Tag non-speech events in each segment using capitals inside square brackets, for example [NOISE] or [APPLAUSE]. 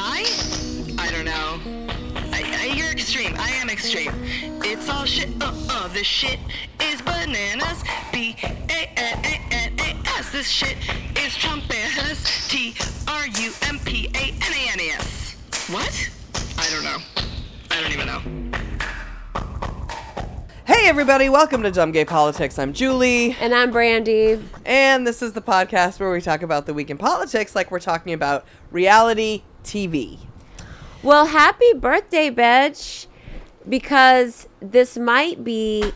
Die? I don't know. I, I, you're extreme. I am extreme. It's all shit. Uh uh. This shit is bananas. B A N A N A S. This shit is Trumpanas. T R U M P A N A N A S. What? I don't know. I don't even know. Hey, everybody, welcome to Dumb Gay Politics. I'm Julie, And I'm Brandy. and this is the podcast where we talk about the week in politics like we're talking about reality TV. Well, happy birthday, bitch. Because this might be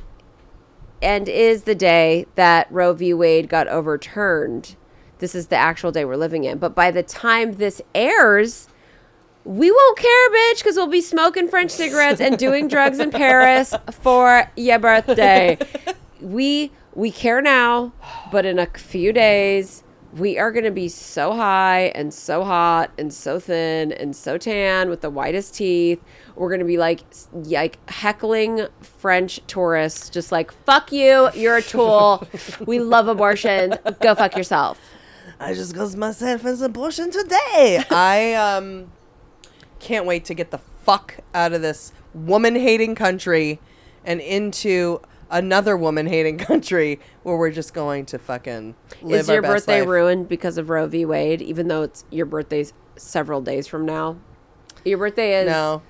and is the day that Roe v. Wade got overturned. This is the actual day we're living in. But by the time this airs, we won't care, bitch, because we'll be smoking French cigarettes and doing drugs in Paris for your birthday. [LAUGHS] We we care now, but in a few days, we are going to be so high and so hot and so thin and so tan with the whitest teeth. We're going to be like like heckling French tourists just like fuck you, you're a tool. [LAUGHS] we love abortions. Go fuck yourself. I just got myself an abortion today. I um can't wait to get the fuck out of this woman hating country and into another woman hating country where we're just going to fucking live Is our your birthday life. ruined because of Roe v. Wade even though it's your birthday's several days from now? Your birthday is No.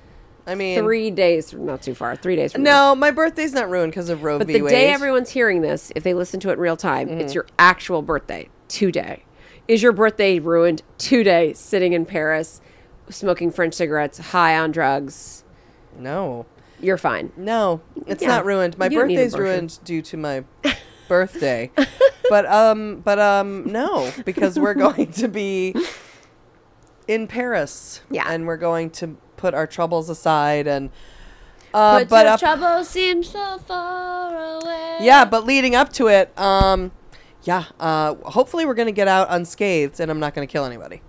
I mean, three days not too far. Three days from now. no, my birthday's not ruined because of Roe But v. the Wade. day everyone's hearing this, if they listen to it in real time, Mm-hmm. it's your actual birthday today. Is your birthday ruined today sitting in Paris, smoking French cigarettes, high on drugs? no. You're fine. No, it's Yeah. not ruined. My birthday's ruined due to my birthday. but um but um no, because we're going to be in Paris. Yeah. And we're going to put our troubles aside and uh but but your up, trouble seems so far away. yeah, but leading up to it, um yeah, uh hopefully we're going to get out unscathed and I'm not going to kill anybody.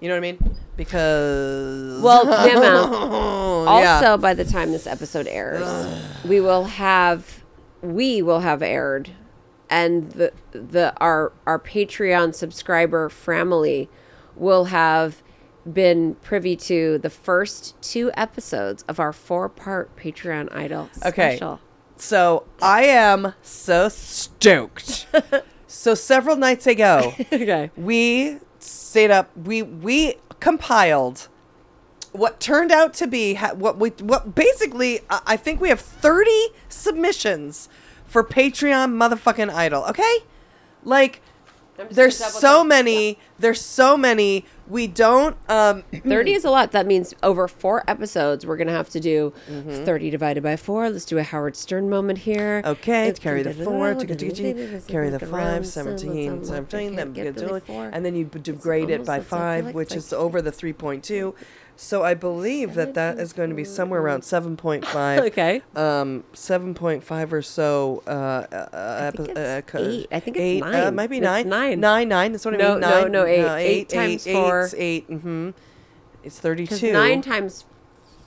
You know what I mean? Because Well, [LAUGHS] Emma, yeah. also by the time this episode airs, [SIGHS] we will have we will have aired and the the our our Patreon subscriber family will have been privy to the first two episodes of our four-part Patreon Idol Okay. special. So I am so stoked. [LAUGHS] so several nights ago, [LAUGHS] okay. we stayed up. We we compiled what turned out to be ha- what we what basically I think we have thirty submissions for Patreon motherfucking Idol. Okay, like there's so many. There's so many. We don't. Um, [CLEARS THROAT] 30 is a lot. That means over four episodes, we're going to have to do Mm-hmm. 30 divided by four. Let's do a Howard Stern moment here. Okay, It's- carry the four, carry the five, 17, 17, then get to it, and then you degrade it by almost looks like five, which is over the 3.2. So I believe that that is going to be somewhere around 7.5. [LAUGHS] Okay. Um, 7.5 or so. Uh, uh, think epi- it's uh, eight. I think it's eight, Uh, nine. it might be It's nine. nine. Nine, nine. That's what I No, mean. no, Nine. no, eight. Uh, Eight times eight, four. It's eight. Mm-hmm. It's 32. nine times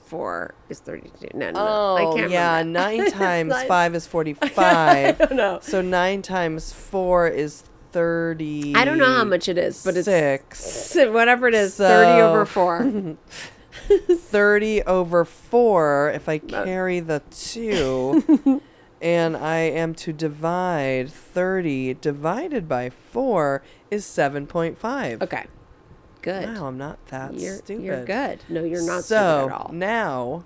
four is 32. No, no, no. Oh, I can't yeah. remember. Nine [LAUGHS] times nine- five is 45. [LAUGHS] I don't know. So nine times four is 30. I don't know how much it is, but it's six. whatever it is, 30 over 4. [LAUGHS] 30 over four if I carry the two. [LAUGHS] and I am to divide 30 divided by four is 7.5. okay. Good. Wow, I'm not that You're, stupid. you're good. No, you're not so stupid at all. now,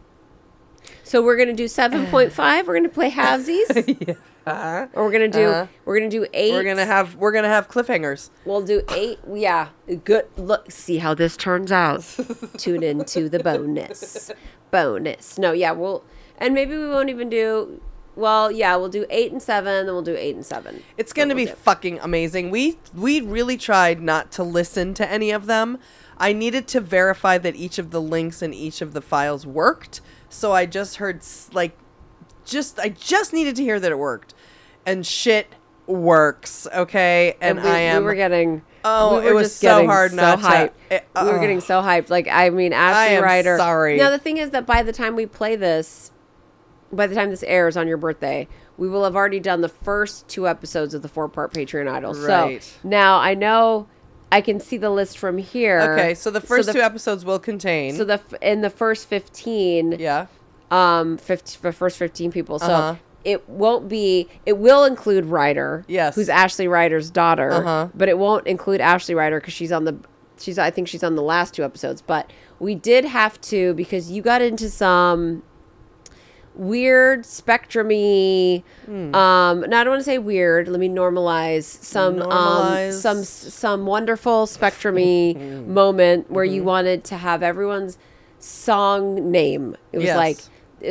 So we're gonna do 7.5. [SIGHS] We're gonna play [LAUGHS] halvesies. Uh, Or we're gonna do Uh-huh. we're gonna do eight. we're gonna have we're gonna have cliffhangers. We'll do eight. Yeah, good. Look, see how this turns out. [LAUGHS] Tune in to the bonus. Bonus. No, yeah, we'll and maybe we won't even do. Well, yeah, we'll do eight and seven, then we'll do eight and seven. It's going to we'll be do. fucking amazing. We we really tried not to listen to any of them. I needed to verify that each of the links in each of the files worked. So I just heard like just I just needed to hear that it worked. And shit works, okay? And, we, I am we were getting Oh, we it was so hard so not to- hyped. it- eh, we were getting so hyped. Like I mean, Ashley am Ryder. sorry. Now the thing is that by the time we play this, by the time this airs on your birthday, we will have already done the first two episodes of the four-part Patreon Idol. Right. So now I know I can see the list from here. Okay, so the first the- two episodes will contain So the in the first fifteen, Yeah. Um, 50, the first fifteen people. So Uh-huh. it won't be. It will include Ryder. Yes. Who's Ashley Ryder's daughter. Uh-huh. But it won't include Ashley Ryder because she's on the. She's. I think she's on the last two episodes. But we did have to because you got into some weird spectrumy Hmm. um no i don't want to say weird let me normalize some Normalize. um some some wonderful spectrumy [LAUGHS] moment where Mm-hmm. you wanted to have everyone's song name it was Yes. like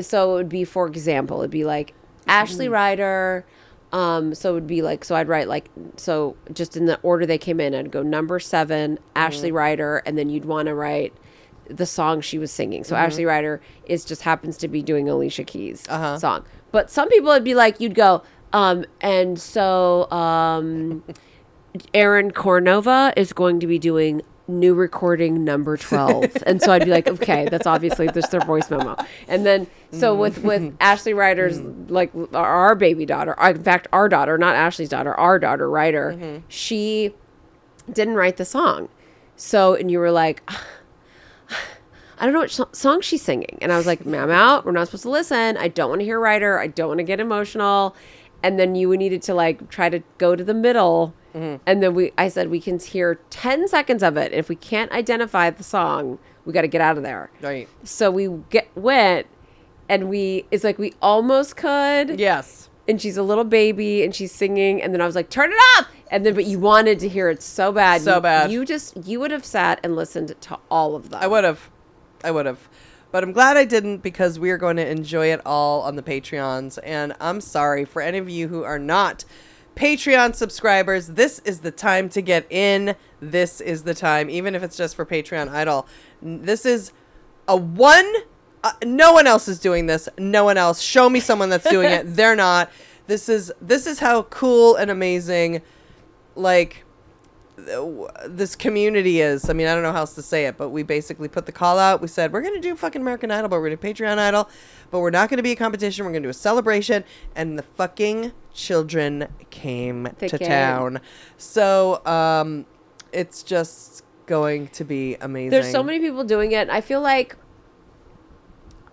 so it would be for example it'd be like ashley ryder um so it would be like so i'd write like so just in the order they came in i'd go number 7 ashley ryder and then you'd want to write the song she was singing. So ashley ryder is just happens to be doing alicia keys Uh-huh. song. But some people would be like you'd go um and so um [LAUGHS] Aaron Cornova is going to be doing new recording number 12 [LAUGHS] and so i'd be like okay that's obviously just their voice memo and then so mm-hmm. with with [LAUGHS] ashley ryder's mm-hmm. like our, baby daughter uh, in fact our daughter not ashley's daughter our daughter ryder mm-hmm. she didn't write the song so and you were like [SIGHS] I don't know what so- song she's singing. And I was like, ma'am, out. We're not supposed to listen. I don't want to hear Ryder. I don't want to get emotional. And then you needed to like try to go to the middle. Mm-hmm. And then we, I said, we can hear 10 seconds of it. If we can't identify the song, we got to get out of there. Right. So we get went and we, it's like we almost could Yes. and she's a little baby and she's singing and then I was like turn it up and then but you wanted to hear it so bad So You- bad. you just you would have sat and listened to all of them I would have. I would have. But I'm glad I didn't because we are going to enjoy it all on the Patreons. And I'm sorry for any of you who are not Patreon subscribers. This is the time to get in. This is the time, even if it's just for Patreon Idol. This is a one. Uh, no one else is doing this. No one else. Show me someone that's doing it. [LAUGHS] They're not. This is this is how cool and amazing, like this community is. I mean, I don't know how else to say it, but we basically put the call out. We said we're gonna do fucking American Idol, but we're gonna Patreon Idol, but we're not gonna be a competition. We're gonna do a celebration, and the fucking children came They to came. town. So, um, it's just going to be amazing. there's so many people doing it I feel like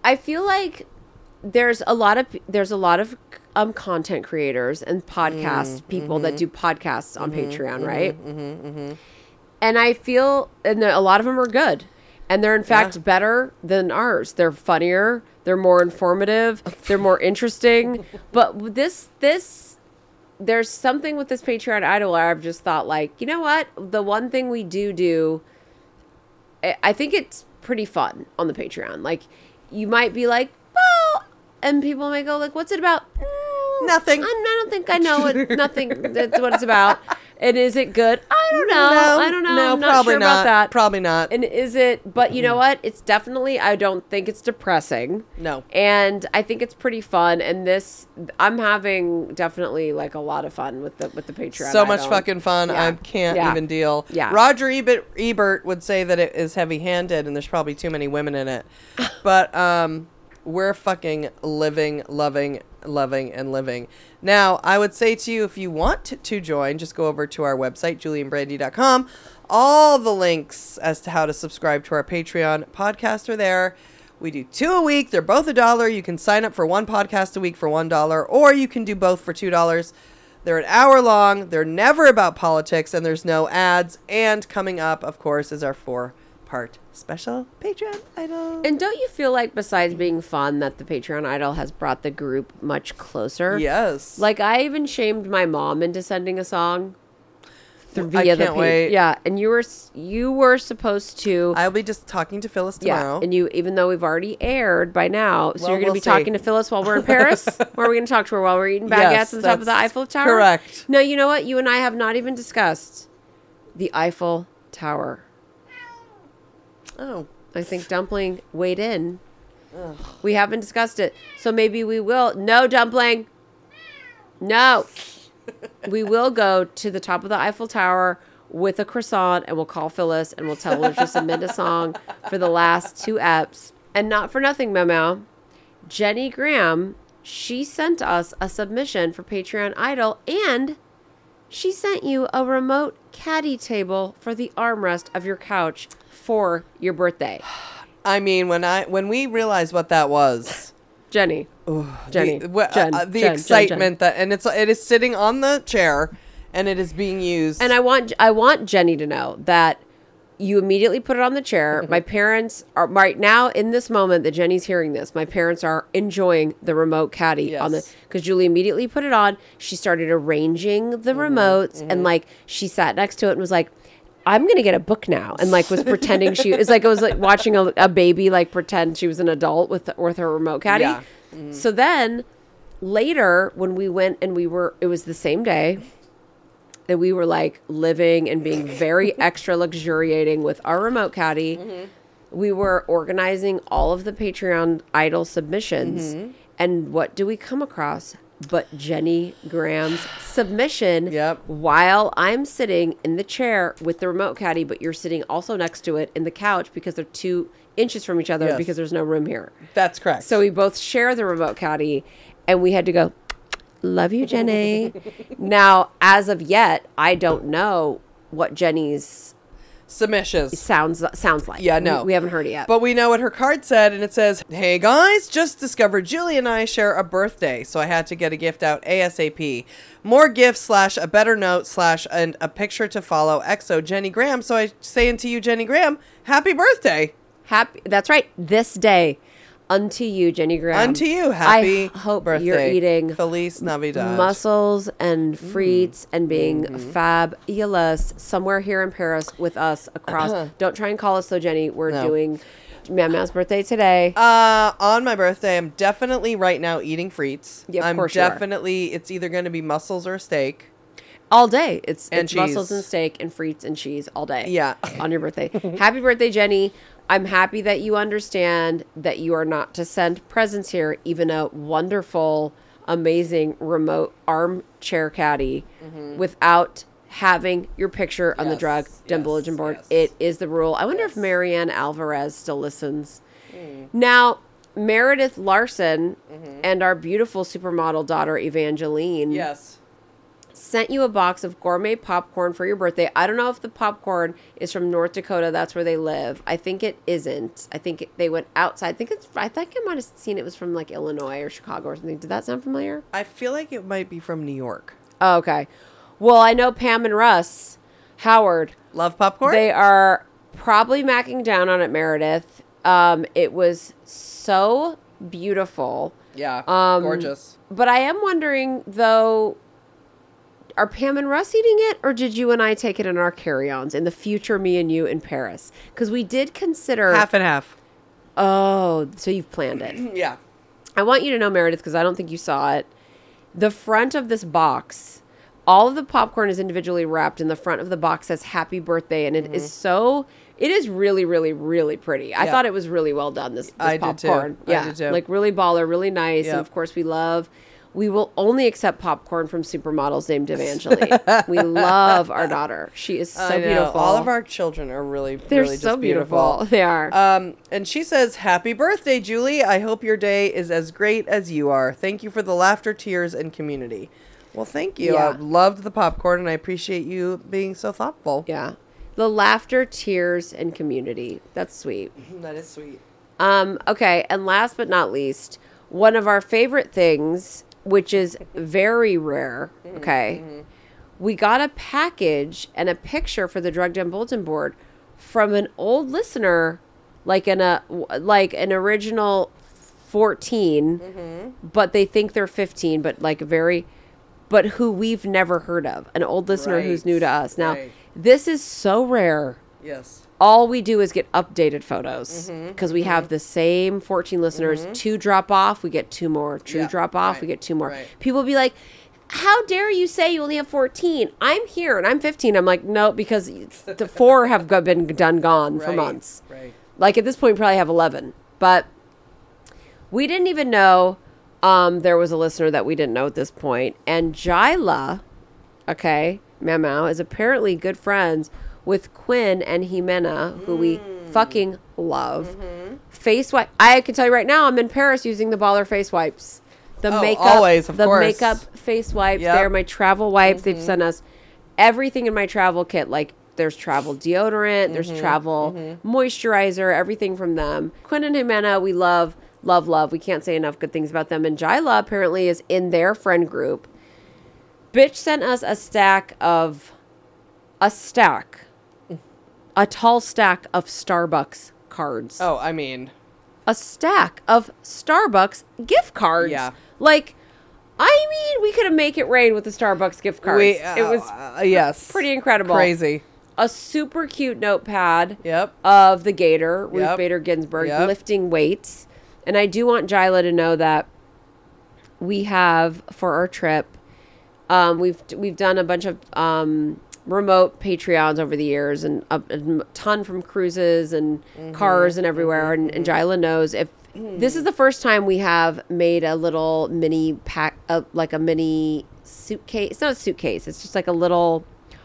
I feel like there's a lot of there's a lot of um content creators and podcast Mm, people that mm-hmm. do podcasts on Patreon right? and I feel and a lot of them are good. And they're in fact Yeah. better than ours. They're funnier they're more informative they're more [LAUGHS] interesting. But this this there's something with this patreon idol where i've just thought like you know what? The one thing we do do I- i think it's pretty fun on the patreon. Like you might be like well and people may go like what's it about Nothing. I, I don't think i know what nothing that's what it's about and is it good i don't know No, i don't know No, i'm not probably sure not. about that Probably not. and is it but you know what it's definitely i don't think it's depressing no. and i think it's pretty fun and this i'm having definitely like a lot of fun with the with the patreon so much fucking fun. Yeah. I can't Yeah. even deal. Yeah. Roger Ebert, Ebert would say that it is heavy-handed and there's probably too many women in it. [LAUGHS] but um we're fucking living, loving, loving and living. Now, I would say to you if you want to, join, just go over to our website julieandbrandy.com. All the links as to how to subscribe to our Patreon podcast are there. We do two a week. They're both a dollar. You can sign up for one podcast a week for one dollar, or you can do both for two dollars. They're an hour long. They're never about politics, and there's no ads. And coming up, of course, is our four part special Patreon idol. and don't you feel like besides being fun that the patreon idol has brought the group much closer yes. like i even shamed my mom into sending a song through I via the can't page. wait. yeah and you were you were supposed to I'll be just talking to Phyllis yeah, and you even though we've already aired by now, so Well, you're going to we'll be see. talking to Phyllis while we're in Paris, [LAUGHS] or are we going to talk to her while we're eating baguettes Yes, at the top of the Eiffel Tower? correct. No, you know what? You and I have not even discussed the Eiffel Tower. Oh. I think dumpling weighed in. We haven't discussed it, so maybe we will. No dumpling. No. [LAUGHS] we will go to the top of the Eiffel Tower with a croissant, and we'll call Phyllis, and we'll tell her to submit a song for the last two eps. And not for nothing, Memo. Jenny Graham, she sent us a submission for Patreon Idol, and she sent you a remote caddy table for the armrest of your couch for your birthday. [SIGHS] I mean, when I when we realized what that was, Jenny. Jenny. the, Jen, uh, the Jen, Jen, excitement that, and it's it is sitting on the chair, and it is being used. And I want I want Jenny to know that you immediately put it on the chair. Mm-hmm. My parents are right now in this moment that Jenny's hearing this. My parents are enjoying the remote caddy on the because Julie immediately put it on. She started arranging the Mm-hmm. remotes and like she sat next to it and was like. I'm gonna get a book now, and like was pretending she it's like it was like watching a, a baby like pretend she was an adult with with her remote caddy. Yeah. So then later when we went and we were it was the same day that we were like living and being very [LAUGHS] extra luxuriating with our remote caddy. Mm-hmm. We were organizing all of the Patreon idol submissions. Mm-hmm. And what do we come across? But Jenny Graham's submission Yep. while I'm sitting in the chair with the remote caddy, but you're sitting also next to it in the couch because they're two inches from each other Yes. because there's no room here. That's correct. So we both share the remote caddy, and we had to go. Love you, Jenny. now, as of yet, I don't know what Jenny's submissions. sounds sounds like. Yeah, no. we, haven't heard it yet. But we know what her card said, and it says, Hey guys, just discovered Julie and I share a birthday, so I had to get a gift out ASAP. More gifts, slash, a better note, slash, and a picture to follow. EXO Jenny Graham. So I say to you, Jenny Graham, happy birthday. Happy. That's right. This day, unto you, Jenny Graham. Unto you, happy I hope birthday. you're eating Feliz Navidad. mussels and Mm. frites and being Mm-hmm. fabulous somewhere here in Paris with us across. Don't try and call us though, Jenny. We're Uh-huh. No. doing Mama's birthday today. Uh, on my birthday, I'm definitely right now eating frites. Yeah, of I'm course definitely, it's either going to be mussels or steak. All day. It's And it's mussels and steak and frites and cheese all day. Yeah. [LAUGHS] on your birthday. happy birthday, Jenny. I'm happy that you understand that you are not to send presents here, even a wonderful, amazing remote armchair caddy without having your picture on the Mm-hmm. Drug Den yes, bulletin board. yes. It is the rule. I wonder if Marianne Alvarez still listens. Mm. Now, Meredith Larson Mm-hmm. and our beautiful supermodel daughter Evangeline Yes. Sent you a box of gourmet popcorn for your birthday. I don't know if the popcorn is from North Dakota. That's where they live. I think it isn't. I think it, they went outside. I think it's. I think I might have seen it was from like Illinois or Chicago or something. Did that sound familiar? I feel like it might be from New York. Oh, okay. Well, I know Pam and Russ Howard. Love popcorn? They are probably macking down on it, Meredith. Um, it was so beautiful. yeah. Um, gorgeous. But I am wondering though, are Pam and Russ eating it, or did you and I take it in our carry-ons in the future, me and you in Paris? Because we did consider. Half and half. oh, so you've planned it. [CLEARS THROAT] Yeah. I want you to know, Meredith, because I don't think you saw it. The front of this box, all of the popcorn is individually wrapped, and the front of the box says "Happy Birthday," and it is mm-hmm. so. It is really, really, really pretty. I thought it was really well done. This, this I did too. popcorn, I yeah, did too. like really baller, really nice, Yeah. and of course we love. We will only accept popcorn from supermodels named Evangeline. [LAUGHS] we love our daughter. She is so beautiful. All of our children are really, they're really so just beautiful. beautiful. They are. Um, and she says, "Happy birthday, Julie! I hope your day is as great as you are. Thank you for the laughter, tears, and community." Well, thank you. Yeah. I loved the popcorn, and I appreciate you being so thoughtful. yeah, the laughter, tears, and community. That's sweet. [LAUGHS] That is sweet. Um, okay, and last but not least, one of our favorite things, which is very rare, mm-hmm. okay, mm-hmm. we got a package and a picture for the Drug Den Bulletin Board from an old listener, like an a like an original 14 mm-hmm. but they think they're 15 but like very but who we've never heard of. An old listener who's new to us. Now right. this is so rare. Yes. All we do is get updated photos Mm-hmm, because we have the same 14 listeners two drop off we get two more two Yeah, drop off we get two more right. people be like how dare you say you only have 14 i'm here and i'm 15 i'm like no because [LAUGHS] the four have been done gone for months Right. Like at this point, we probably have 11. But we didn't even know um, there was a listener that we didn't know at this point. And Jila, okay, Mamau, is apparently good friends with Quinn and Jimena, who we mm. fucking love. Mm-hmm. Face wipe. I can tell you right now, I'm in Paris using the baller face wipes. The Oh, makeup, always, of the course. makeup face wipes. Yep. They're my travel wipes. They've mm-hmm. sent us everything in my travel kit. Like there's travel deodorant, there's mm-hmm. travel moisturizer, everything from them. Quinn and Jimena, we love, love, love. We can't say enough good things about them. And Jila apparently is in their friend group. Bitch sent us a stack of, a stack, a tall stack of Starbucks cards Oh, I mean, a stack of Starbucks gift cards. Yeah. Like, I mean, we could have make it rain with the Starbucks gift cards. we. it was uh, yes, pretty incredible. crazy. A super cute notepad Yep. of the Gator, Ruth Yep. Bader Ginsburg, Yep. lifting weights. And I do want Jila to know that we have for our trip. Um, we've we've done a bunch of um, remote Patreons over the years, and a, a ton from cruises and cars and everywhere. and, and Jila knows if this is the first time we have made a little mini pack, uh, like a mini suitcase. It's not a suitcase. It's just like a little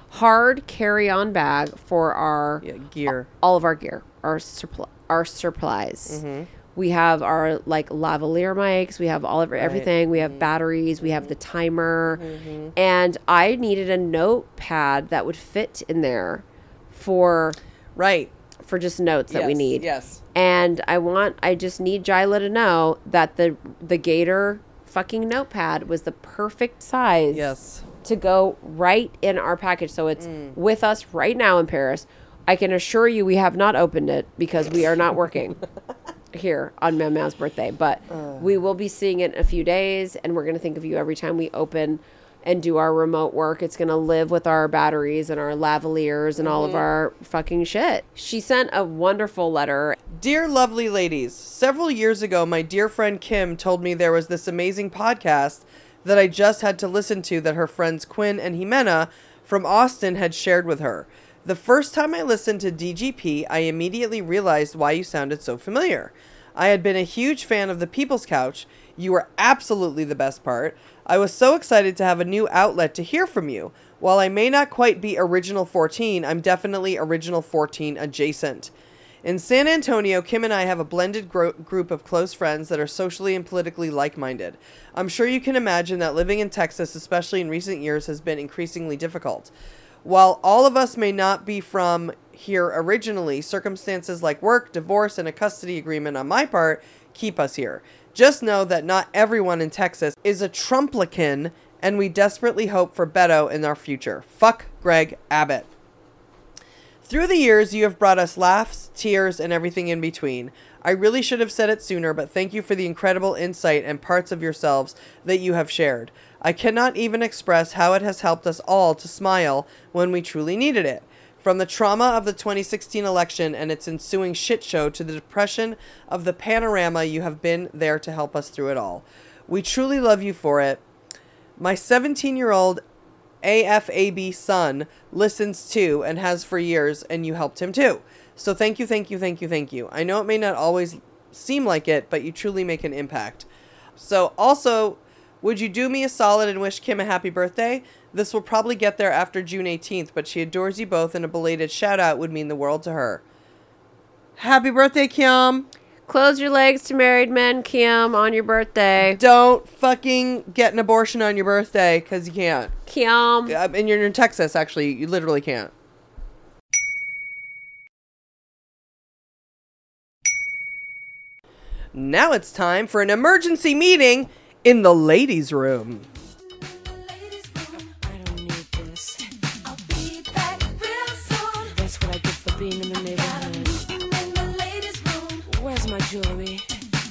hard carry-on bag for our Yeah, gear. all of our gear, our suppl- our supplies. We have our like lavalier mics. We have all of everything. We have mm-hmm. batteries. We have the mm-hmm. timer, mm-hmm. and I needed a notepad that would fit in there for Right. for just notes that we need. Yes. And I want I just need Jila to know that the the Gator fucking notepad was the perfect size Yes. to go right in our package. So it's mm. with us right now in Paris. I can assure you we have not opened it because we are not working [LAUGHS] here on Mam Mao's birthday. But uh. we will be seeing it in a few days and we're going to think of you every time we open and do our remote work. It's going to live with our batteries and our lavaliers and all of mm-hmm. our fucking shit. She sent a wonderful letter. Dear lovely ladies, several years ago, my dear friend Kim told me there was this amazing podcast that I just had to listen to that her friends Quinn and Jimena from Austin had shared with her. The first time I listened to DGP, I immediately realized why you sounded so familiar. I had been a huge fan of the People's Couch. You were absolutely the best part. I was so excited to have a new outlet to hear from you. While I may not quite be Original 14, I'm definitely Original 14 adjacent. In San Antonio, Kim and I have a blended gro- group of close friends that are socially and politically like minded. I'm sure you can imagine that living in Texas, especially in recent years, has been increasingly difficult. While all of us may not be from here originally, circumstances like work, divorce, and a custody agreement on my part keep us here. Just know that not everyone in Texas is a Trumplican, and we desperately hope for Beto in our future. Fuck Greg Abbott. Through the years, you have brought us laughs, tears, and everything in between. I really should have said it sooner, but thank you for the incredible insight and parts of yourselves that you have shared. I cannot even express how it has helped us all to smile when we truly needed it. From the trauma of the 2016 election and its ensuing shit show to the depression of the panorama, you have been there to help us through it all. We truly love you for it. My 17 year old AFAB son listens to and has for years, and you helped him too. So thank you, thank you, thank you, thank you. I know it may not always seem like it, but you truly make an impact. So, also, would you do me a solid and wish Kim a happy birthday? This will probably get there after June 18th, but she adores you both, and a belated shout out would mean the world to her. Happy birthday, Kim! Close your legs to married men, Kim, on your birthday. Don't fucking get an abortion on your birthday, because you can't. Kim. Uh, and you're in Texas, actually. You literally can't. Now it's time for an emergency meeting in the ladies' room. I don't need this. I'll be back real soon. That's what I get for being in the neighborhood. Meeting in the ladies' room. Where's my jewelry?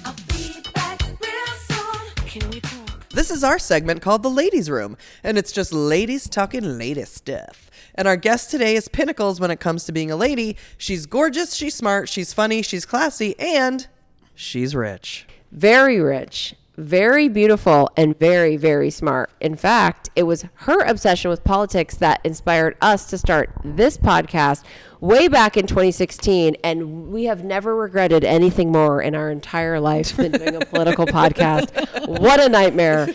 I'll be back real soon. Can we talk? This is our segment called the ladies' room, and it's just ladies talking latest stuff. And our guest today is Pinnacles when it comes to being a lady. She's gorgeous, she's smart, she's funny, she's classy, and she's rich. Very rich. Very beautiful and very, very smart. In fact, it was her obsession with politics that inspired us to start this podcast way back in 2016. And we have never regretted anything more in our entire life than doing a political [LAUGHS] podcast. What a nightmare.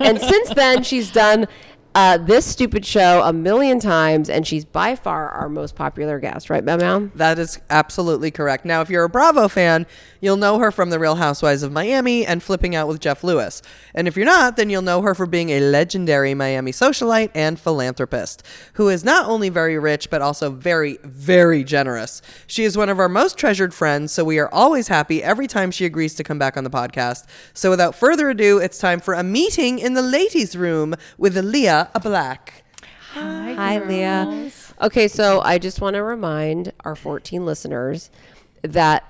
And since then, she's done uh, this stupid show a million times, and she's by far our most popular guest, right, Mel? That is absolutely correct. Now, if you're a Bravo fan, you'll know her from The Real Housewives of Miami and Flipping Out with Jeff Lewis. And if you're not, then you'll know her for being a legendary Miami socialite and philanthropist who is not only very rich, but also very, very generous. She is one of our most treasured friends, so we are always happy every time she agrees to come back on the podcast. So without further ado, it's time for a meeting in the ladies' room with Lea A black. Hi, Lea. Okay, so I just want to remind our 14 listeners that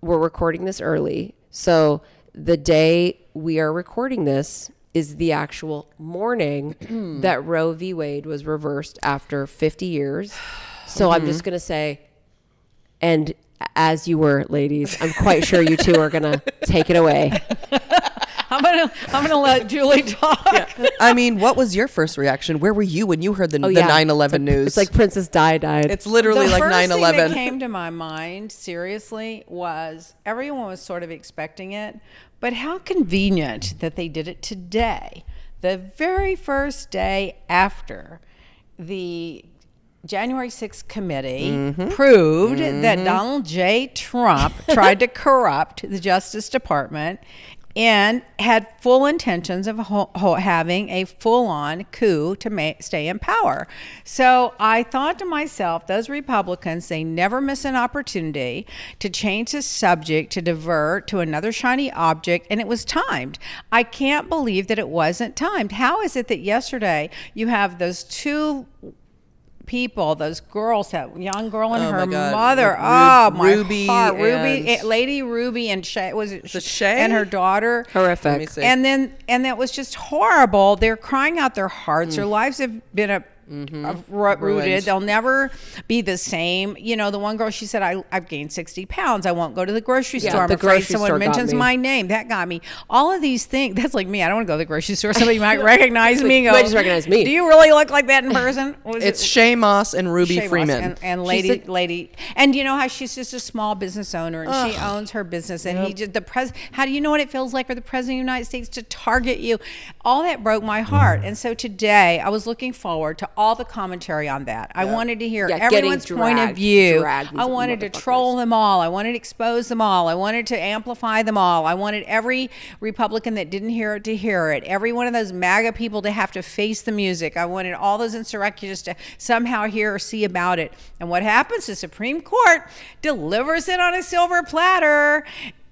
we're recording this early. So the day we are recording this is the actual morning hmm. that Roe v. Wade was reversed after 50 years. So I'm hmm. just going to say, and as you were, ladies, I'm quite sure you two are going [LAUGHS] to take it away. I'm gonna I'm gonna let Julie [LAUGHS] talk. I mean, what was your first reaction? Where were you when you heard the, Oh, the yeah. 9/11 news? It's like Princess Di died. it's literally the like 9/11. thing that came to my mind, seriously, was everyone was sort of expecting it, but how convenient that they did it today, the very first day after the January 6th committee Mm-hmm. proved that Donald J. Trump tried to corrupt the Justice Department and had full intentions of ho- ho- having a full-on coup to ma- stay in power. So I thought to myself, those Republicans, they never miss an opportunity to change the subject, to divert to another shiny object, and it was timed. I can't believe that it wasn't timed. How is it that yesterday you have those two people, those girls, that young girl and Oh her mother. Ru- oh my Ruby heart, Ruby, eh, Lady Ruby, and Shaye was it Shaye? and her daughter. Horrific. Let me see. And then and that was just horrible. They're crying out their hearts. Mm. Their lives have been a. Mm-hmm. a ru- rooted. They'll never be the same. You know, the one girl she said, I, "I've gained sixty pounds. I won't go to the grocery Yeah, store. I'm the afraid grocery someone store mentions me. my name. That got me. All of these things. That's like me. I don't want to go to the grocery store. Somebody might [LAUGHS] recognize me. And You go, might just recognize me. Do you really look like that in person? [LAUGHS] It's it- Shaye Moss and Ruby Shaye Moss Freeman. and, and lady, a- lady, and you know how she's just a small business owner and she owns her business, and he just the pres. How do you know what it feels like for the president of the United States to target you? All that broke my heart, and so today I was looking forward to all the commentary on that. I wanted to hear Yeah, everyone's point of view. I wanted to troll them all. I wanted to expose them all. I wanted to amplify them all. I wanted every Republican that didn't hear it to hear it. Every one of those MAGA people to have to face the music. I wanted all those insurrectionists to somehow hear or see about it. And what happens? The Supreme Court delivers it on a silver platter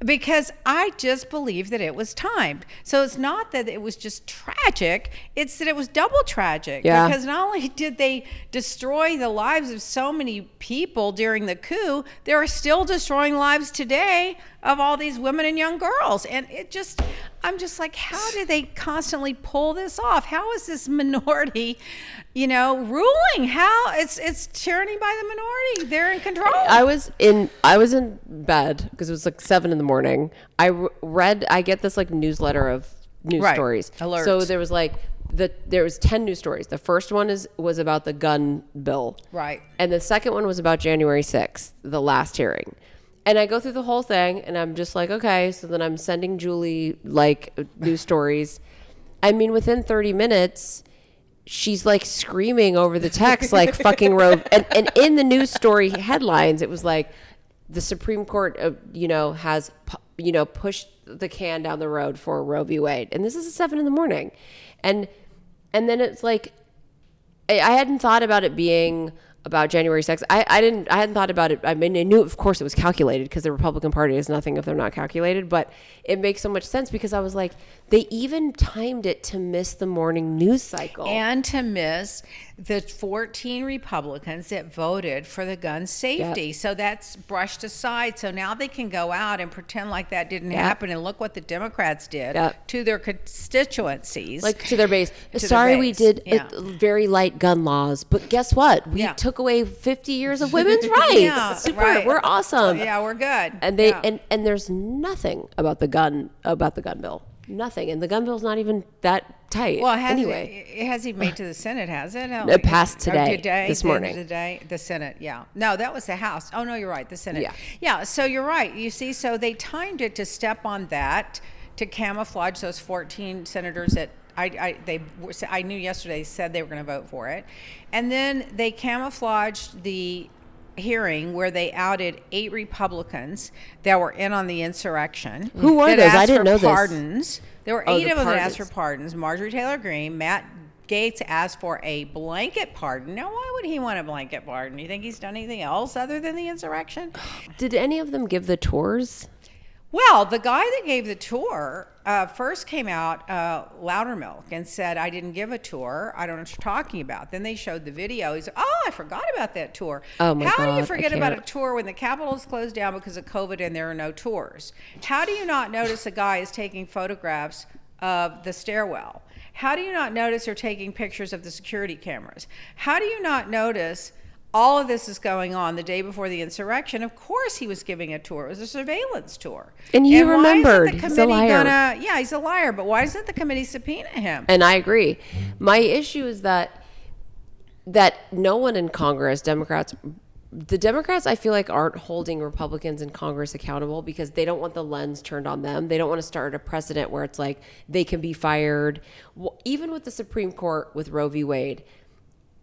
because I just believe that it was timed. So it's not that it was just tragic, it's that it was double tragic. Yeah. Because not only did they destroy the lives of so many people during the coup, they are still destroying lives today of all these women and young girls. And it just, I'm just like, how do they constantly pull this off? How is this minority, you know, ruling? How it's it's tyranny by the minority. They're in control. I was in I was in bed because it was like seven in the morning. I read I get this like newsletter of news Right. stories. Alerts. So there was like the there was ten news stories. The first one is was about the gun bill. Right. And the second one was about January sixth, the last hearing. And I go through the whole thing and I'm just like, okay, so then I'm sending Julie like news stories. I mean, within 30 minutes, she's like screaming over the text like fucking Roe [LAUGHS] and, and in the news story headlines it was like the Supreme Court uh, you know has you know pushed the can down the road for Roe v. Wade. And this is at 7 in the morning. And and then it's like I, I hadn't thought about it being about January 6th. I, I didn't I hadn't thought about it. I mean I knew of course it was calculated because the Republican Party is nothing if they're not calculated, but it makes so much sense because I was like they even timed it to miss the morning news cycle. and to miss the 14 Republicans that voted for the gun safety. So that's brushed aside. So now they can go out and pretend like that didn't Yep. happen and look what the Democrats did Yep. to their constituencies. like to their base. [LAUGHS] their Sorry, we base, did yeah. uh, very light gun laws, but guess what? We Yeah. took away 50 years of women's [LAUGHS] rights. Yeah, Super. right. We're awesome. yeah, we're good. And they Yeah. and and there's nothing about the gun about the gun bill. Nothing. And the gun bill's not even that tight. Well, it has, anyway. it, it hasn't even made to the Senate, has it? Oh, It passed oh, today, today, this the- morning. Today, the Senate, yeah. No, that was the House. Oh no, you're right, the Senate. Yeah. yeah. So you're right. You see, so they timed it to step on that to camouflage those 14 senators that I, I they were, I knew yesterday said they were going to vote for it, and then they camouflaged the hearing where they outed eight Republicans that were in on the insurrection. Who were those? I didn't know this. Pardons. There were Oh, eight the of them that asked for pardons. pardons. Marjorie Taylor Greene, Matt Gaetz asked for a blanket pardon. Now, why would he want a blanket pardon? You think he's done anything else other than the insurrection? Did any of them give the tours? Well, the guy that gave the tour uh, first came out, uh, Loudermilk, and said, I didn't give a tour. I don't know what you're talking about. Then they showed the video. He's, oh, I forgot about that tour. Oh, my How do God, I you forget about a tour when the Capitol is closed down because of COVID and there are no tours? How do you not notice a guy is taking photographs of the stairwell? How do you not notice they're taking pictures of the security cameras? How do you not notice all of this is going on the day before the insurrection? Of course, he was giving a tour. It was a surveillance tour. And you isn't remembered. He's a liar. Gonna, yeah, he's a liar. But why doesn't the committee subpoena him? And I agree. My issue is that that no one in Congress, Democrats, the Democrats, I feel like aren't holding Republicans in Congress accountable because they don't want the lens turned on them. They don't want to start a precedent where it's like they can be fired. Even with the Supreme Court with Roe v. Wade,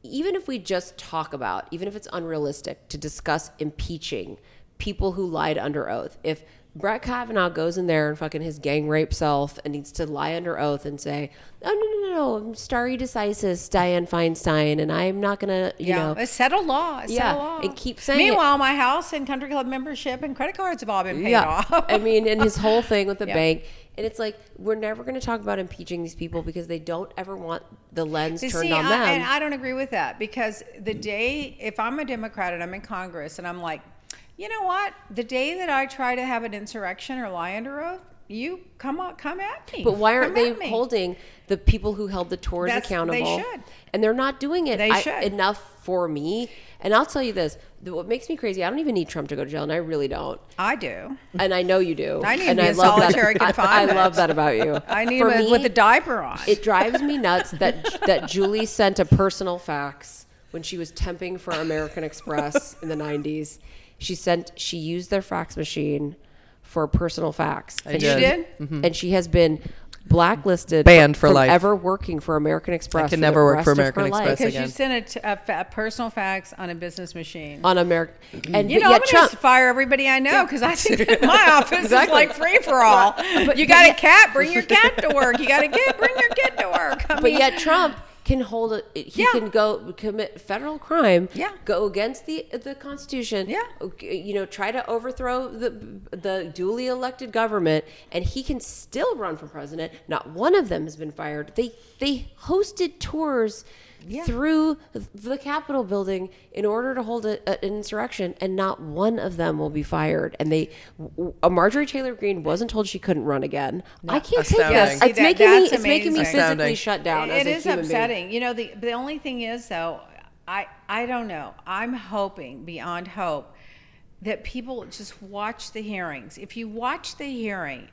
even if we just talk about, even if it's unrealistic to discuss impeaching people who lied under oath, if Brett Kavanaugh goes in there and fucking his gang rape self and needs to lie under oath and say, "Oh no no no no, I'm stare decisis, Dianne Feinstein, and I'm not gonna, you yeah, know." it's settled law. It's Yeah, law. and keep saying it. Meanwhile, my house and country club membership and credit cards have all been paid yeah, off. I mean, and his whole thing with the [LAUGHS] Yeah. bank, and it's like we're never going to talk about impeaching these people because they don't ever want the lens turned see, on I, them. and I don't agree with that because the day, if I'm a Democrat and I'm in Congress and I'm like, you know what, the day that I try to have an insurrection or lie under oath, you come on, come at me. But why aren't Come they holding the people who held the tours That's- they accountable? should. And they're not doing it They I- should. enough for me. And I'll tell you this: what makes me crazy, I don't even need Trump to go to jail, and I really don't. I do. And I know you do. I need and him I love solitary that. [LAUGHS] I- I, love that about you. I need For him me, with a diaper on. It drives me nuts that [LAUGHS] that Julie sent a personal fax when she was temping for American Express in the '90s. She sent she used their fax machine for personal fax. I and did. She, did? Mm-hmm. and she has been blacklisted, Banned for from life. ever working for American Express. can never work for American life. Express because you again. sent a, t- a fa- a personal fax on a business machine. on American. Mm-hmm. And You know, yet I'm Trump. gonna fire everybody I know because I [LAUGHS] think my office Exactly. is like free for all. but you got a yet- cat, bring your cat to work. You got a kid, bring your kid to work. I But yet Trump can hold it. He Yeah. can go commit federal crime. Yeah. Go against the the Constitution. Yeah. You know, try to overthrow the the duly elected government, and he can still run for president. Not one of them has been fired. They they hosted tours. Through the Capitol building in order to hold a, a- an insurrection, and not one of them will be fired. And they, uh, Marjorie Taylor Greene wasn't told she couldn't run again. I can't take this. See, It's that- making me. that's It's making me physically Astounding. shut down. It as a is human being. upsetting. You know, the the only thing is though, I I don't know. I'm hoping beyond hope that people just watch the hearings. If you watch the hearing,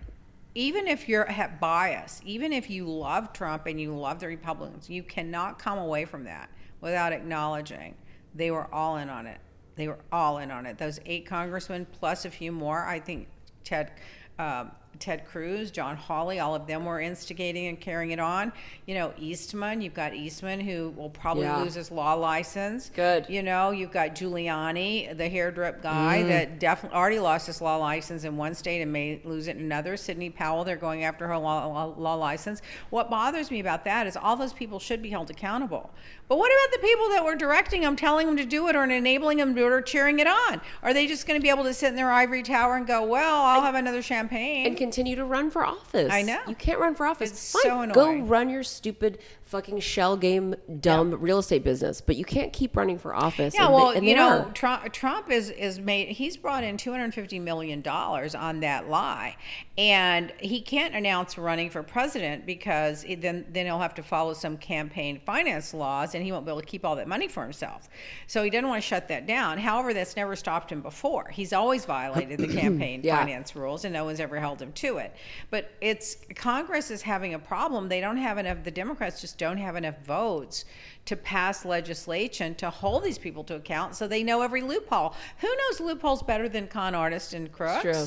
even if you're have bias, even if you love Trump and you love the Republicans, you cannot come away from that without acknowledging they were all in on it. They were all in on it. Those eight congressmen plus a few more. I think Ted. Um, Ted Cruz, John Hawley, all of them were instigating and carrying it on. You know, Eastman, you've got Eastman who will probably Yeah. lose his law license. Good. You know, you've got Giuliani, the hair drip guy Mm. that definitely already lost his law license in one state and may lose it in another. Sidney Powell, they're going after her law, law, law license. What bothers me about that is all those people should be held accountable. But what about the people that were directing them, telling them to do it, or enabling them to do it, or cheering it on? Are they just going to be able to sit in their ivory tower and go, "Well, I'll have another champagne"? and continue to run for office. I know. You can't run for office. It's Fine, so Go run your stupid fucking shell game, dumb real estate business. But you can't keep running for office. Yeah, and they- well, and you know. Trump, Trump is is made. He's brought in two hundred fifty million dollars on that lie, and he can't announce running for president because it, then then he'll have to follow some campaign finance laws, and he won't be able to keep all that money for himself. So he doesn't want to shut that down. However, that's never stopped him before. He's always violated the [CLEARS THROAT] campaign Yeah. finance rules, and no one's ever held him to it. But it's Congress is having a problem. They don't have enough. The Democrats just don't have enough votes to pass legislation to hold these people to account, so they know every loophole. Who knows loopholes better than con artists and crooks? true.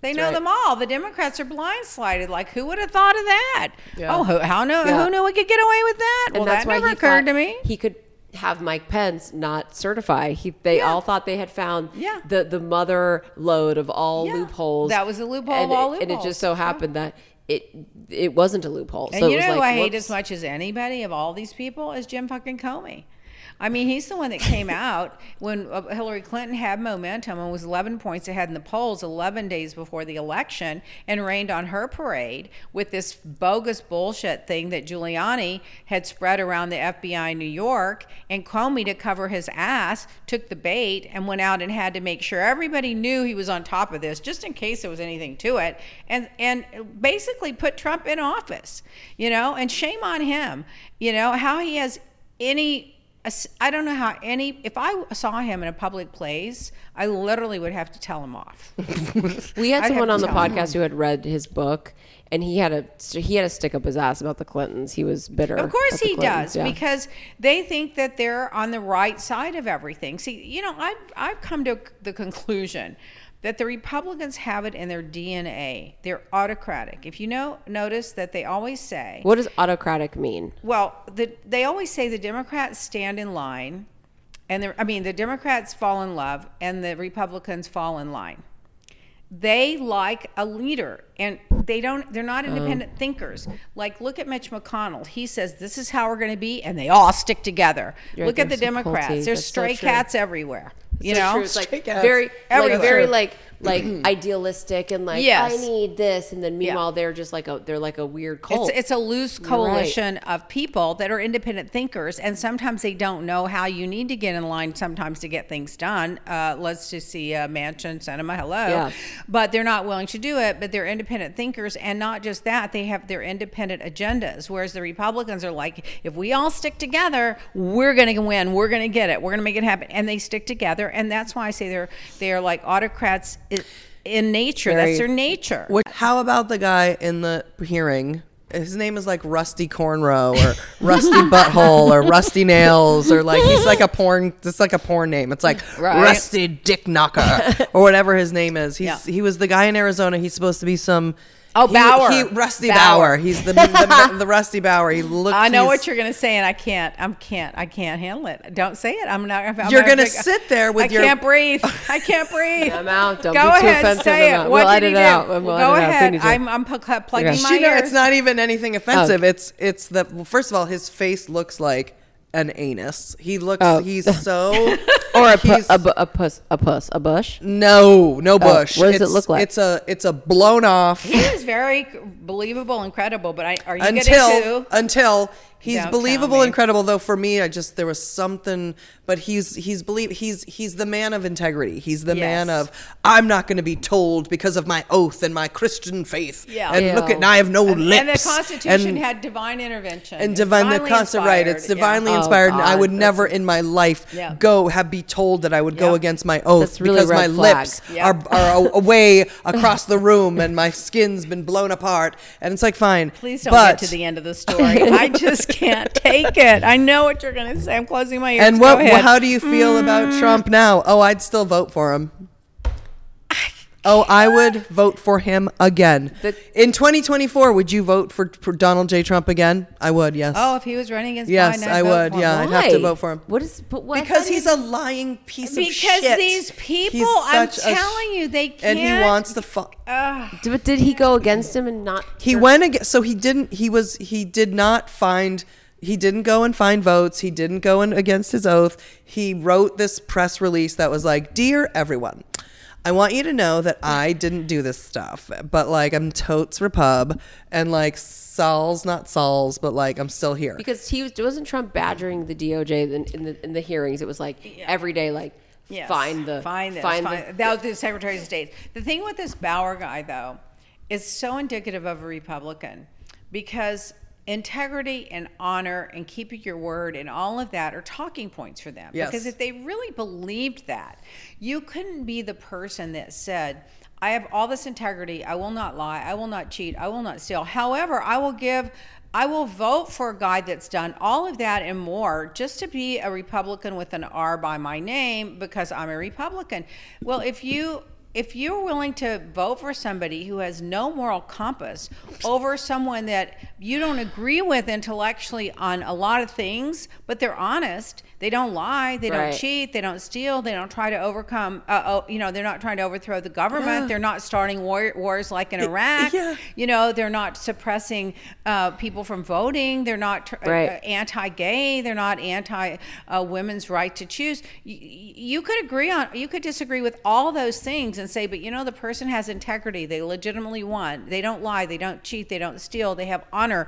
They know right. them all. The Democrats are blindsided. Like, who would have thought of that? Yeah. Oh, who, how know, Yeah. who knew we could get away with that? well, that never occurred to me. He could have Mike Pence not certify. He they Yeah. all thought they had found Yeah. the the mother load of all Yeah. loopholes. That was a loophole and of all it, And it just so happened that it it wasn't a loophole. And so you it was know who like, I hate as much as anybody of all these people is Jim fucking Comey. I mean, he's the one that came out when uh, Hillary Clinton had momentum and was 11 points ahead in the polls 11 days before the election and rained on her parade with this bogus bullshit thing that Giuliani had spread around the FBI in New York. And Comey, to cover his ass, took the bait and went out and had to make sure everybody knew he was on top of this, just in case there was anything to it, and and basically put Trump in office. You know, and shame on him. You know how he has any. I don't know how any. If I saw him in a public place, I literally would have to tell him off. [LAUGHS] We had I'd someone on the tell him. podcast who had read his book, and he had a he had to stick up his ass about the Clintons. He was bitter. Of course he does yeah. because they think that they're on the right side of everything. See, you know, I've I've come to the conclusion that the Republicans have it in their DNA. They're autocratic. If you know, notice that they always say, what does autocratic mean? well, the, they always say the Democrats stand in line, and the, I mean the Democrats fall in love, and the Republicans fall in line. They like a leader, and they don't. They're not oh. independent thinkers. Like, look at Mitch McConnell. He says this is how we're going to be, and they all stick together. You're look at the Democrats. There's That's stray true. cats everywhere. You So know, true. It's like Straight cats. very, like very like like [CLEARS THROAT] idealistic and like Yes. I need this, and then meanwhile they're just like a they're like a weird cult. It's, it's a loose You're coalition of people that are independent thinkers, and sometimes they don't know how you need to get in line sometimes to get things done. Uh, let's just see uh, Manchin, Sinema, hello. Yeah. But they're not willing to do it, but they're independent thinkers, and not just that, they have their independent agendas. Whereas the Republicans are like, if we all stick together, we're going to win, we're going to get it, we're going to make it happen. And they stick together, and that's why I say they're, they're like autocrats in nature. Very- that's their nature. What, how about the guy in the hearing? His name is like Rusty Cornrow or [LAUGHS] Rusty Butthole or Rusty Nails or like he's like a porn. It's like a porn name. It's like Right. Rusty Dick Knocker or whatever his name is. He's Yeah. he was the guy in Arizona. He's supposed to be some. Oh, he- Bauer. He, Rusty Bauer. Bauer. He's the, the the [LAUGHS] Rusty Bauer. He looks. I know what you're gonna say, and I can't. I can't. I can't handle it. Don't say it. I'm not. I'm You're not gonna big- sit there with I your- I can't breathe. [LAUGHS] I can't breathe. I'm out. Don't Go be too ahead. offensive. Say it. What We'll did he edit do? it out. We'll Go edit it out ahead. I'm. I'm pl- plugging Yeah. my She know, ears. it's not even anything offensive. Oh. It's it's the well, first of all, his face looks like an anus. He looks. Oh. He's [LAUGHS] so. [LAUGHS] or a, pu- he's- a, bu- a puss a puss a bush. No, no bush. Oh, what does it look like? It's a it's a blown off He is very believable and credible, but I, are you until getting to? until he's Don't believable me. and credible though for me I just there was something but he's he's believe he's he's the man of integrity. He's the man Yes. of I'm not going to be told because of my oath and my Christian faith. Yeah. And look at Ew. I have no And, lips. and the Constitution And- had divine intervention and It's divine the constant right it's inspired. divinely Yeah. Oh, inspired and i God, would that's- never in my life Yeah. go have be told that i would go Yeah. against my oath That's really because red my flag. lips Yeah. are, are a- away across the room and my skin's been blown apart and it's like fine Please don't but, get to the end of the story. I [LAUGHS] just can't take it. I know what you're going to say. I'm closing my ears. and what how do you feel about mm. trump now oh i'd still vote for him Oh, I would vote for him again. The- In 2024, would you vote for, for Donald J. Trump again? I would, yes. Oh, if he was running against Yes, Biden, I'd I vote would, for him. yeah. I'd have to vote for him. What is? But what? because how he's a lying piece of shit. Because these people, He's I'm such a sh- telling you, they can't. and he wants the fuck. But did he go against him and not? he went against, so he didn't he was he did not find he didn't go and find votes he didn't go in against his oath he wrote this press release that was like dear everyone I want you to know that I didn't do this stuff, but like I'm totes repub and like Saul's not Saul's, but like I'm still here. Because he was wasn't Trump badgering the DOJ in, in the in the hearings. It was like every day, like Yes. find the find this, find find, the, that was the Secretary of State. The thing with this Bauer guy, though, is so indicative of a Republican because integrity and honor and keeping your word and all of that are talking points for them. Yes. Because if they really believed that, you couldn't be the person that said. I have all this integrity. I will not lie. I will not cheat. I will not steal. However, I will give I will vote for a guy that's done all of that and more just to be a Republican with an R by my name because I'm a Republican. Well, if you if you're willing to vote for somebody who has no moral compass over someone that you don't agree with intellectually on a lot of things, but they're honest, they don't lie, they Right. don't cheat, they don't steal, they don't try to overcome, uh, oh, you know, they're not trying to overthrow the government, Yeah. they're not starting war, wars like in Iraq, yeah. you know, they're not suppressing uh, people from voting, they're not tr- Right. uh, anti-gay, they're not anti uh, women's right to choose. You, you could agree on, you could disagree with all those things and say, but you know, the person has integrity, they legitimately won, they don't lie, they don't cheat, they don't steal, they have honor.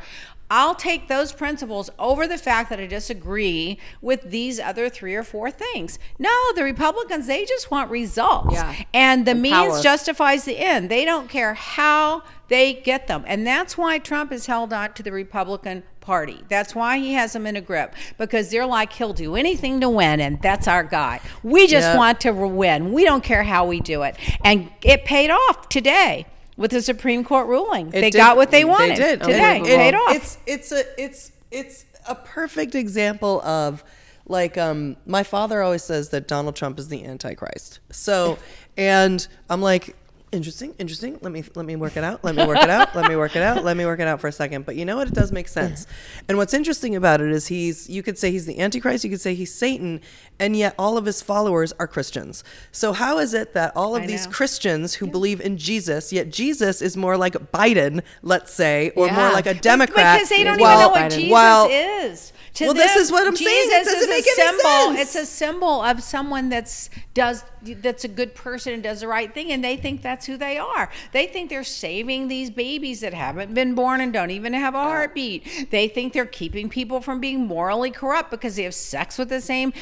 I'll take those principles over the fact that I disagree with these other three or four things. No, the Republicans, they just want results. Yeah. And the And means power. justifies the end. They don't care how they get them. And that's why Trump is held on to the Republican Party. That's why he has them in a grip because they're like, he'll do anything to win, and that's our guy. We just Yeah. want to win. We don't care how we do it. And it paid off today with the Supreme Court ruling. It they did- got what they wanted did. today. It paid off. It's it's a it's it's a perfect example of like um my father always says that Donald Trump is the antichrist. So and I'm like interesting interesting let me let me work it out let me work it out let me work it out let me work it out for a second but you know what it does make sense and what's interesting about it is he's you could say he's the antichrist you could say he's satan and yet all of his followers are christians so how is it that all of I these know. Christians who believe in Jesus, yet Jesus is more like Biden, let's say, or more like a Democrat. Because they don't while- even know what Biden. Jesus while- is. To Well, this is what I'm saying. It doesn't is make a any symbol. sense. It's a symbol of someone that's does that's a good person and does the right thing, and they think that's who they are. They think they're saving these babies that haven't been born and don't even have a heartbeat. They think they're keeping people from being morally corrupt because they have sex with the same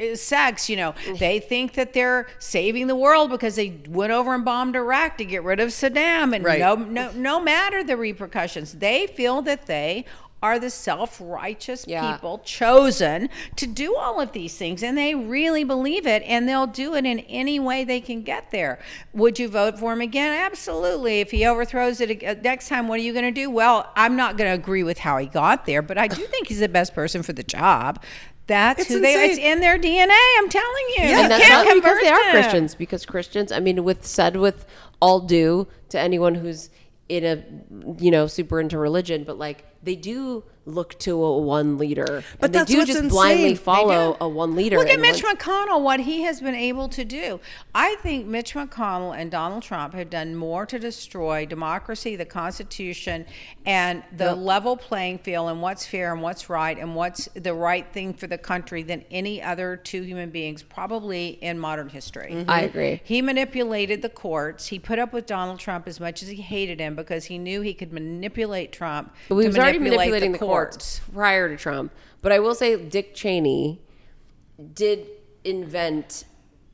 uh, sex you know they think that they're saving the world because they went over and bombed iraq to get rid of saddam and Right. no no no matter the repercussions they feel that they are the self-righteous Yeah. people chosen to do all of these things and they really believe it and they'll do it in any way they can get there would you vote for him again absolutely if he overthrows it next time what are you going to do well i'm not going to agree with how he got there but i do [LAUGHS] think he's the best person for the job that's It's who they it's in their dna i'm telling you Yeah, You that's can't because they are them. Christians. Because Christians, I mean, with said with all due to anyone who's in a you know super into religion, but like they do look to a one leader, But and they do just insane. blindly follow a one leader. Look at Mitch McConnell, what he has been able to do. I think Mitch McConnell and Donald Trump have done more to destroy democracy, the Constitution, and the level playing field and what's fair and what's right and what's the right thing for the country than any other two human beings, probably in modern history. Mm-hmm. I agree. He manipulated the courts. He put up with Donald Trump as much as he hated him because he knew he could manipulate Trump. But we to was already manipulate manipulating the courts prior to Trump. But I will say Dick Cheney did invent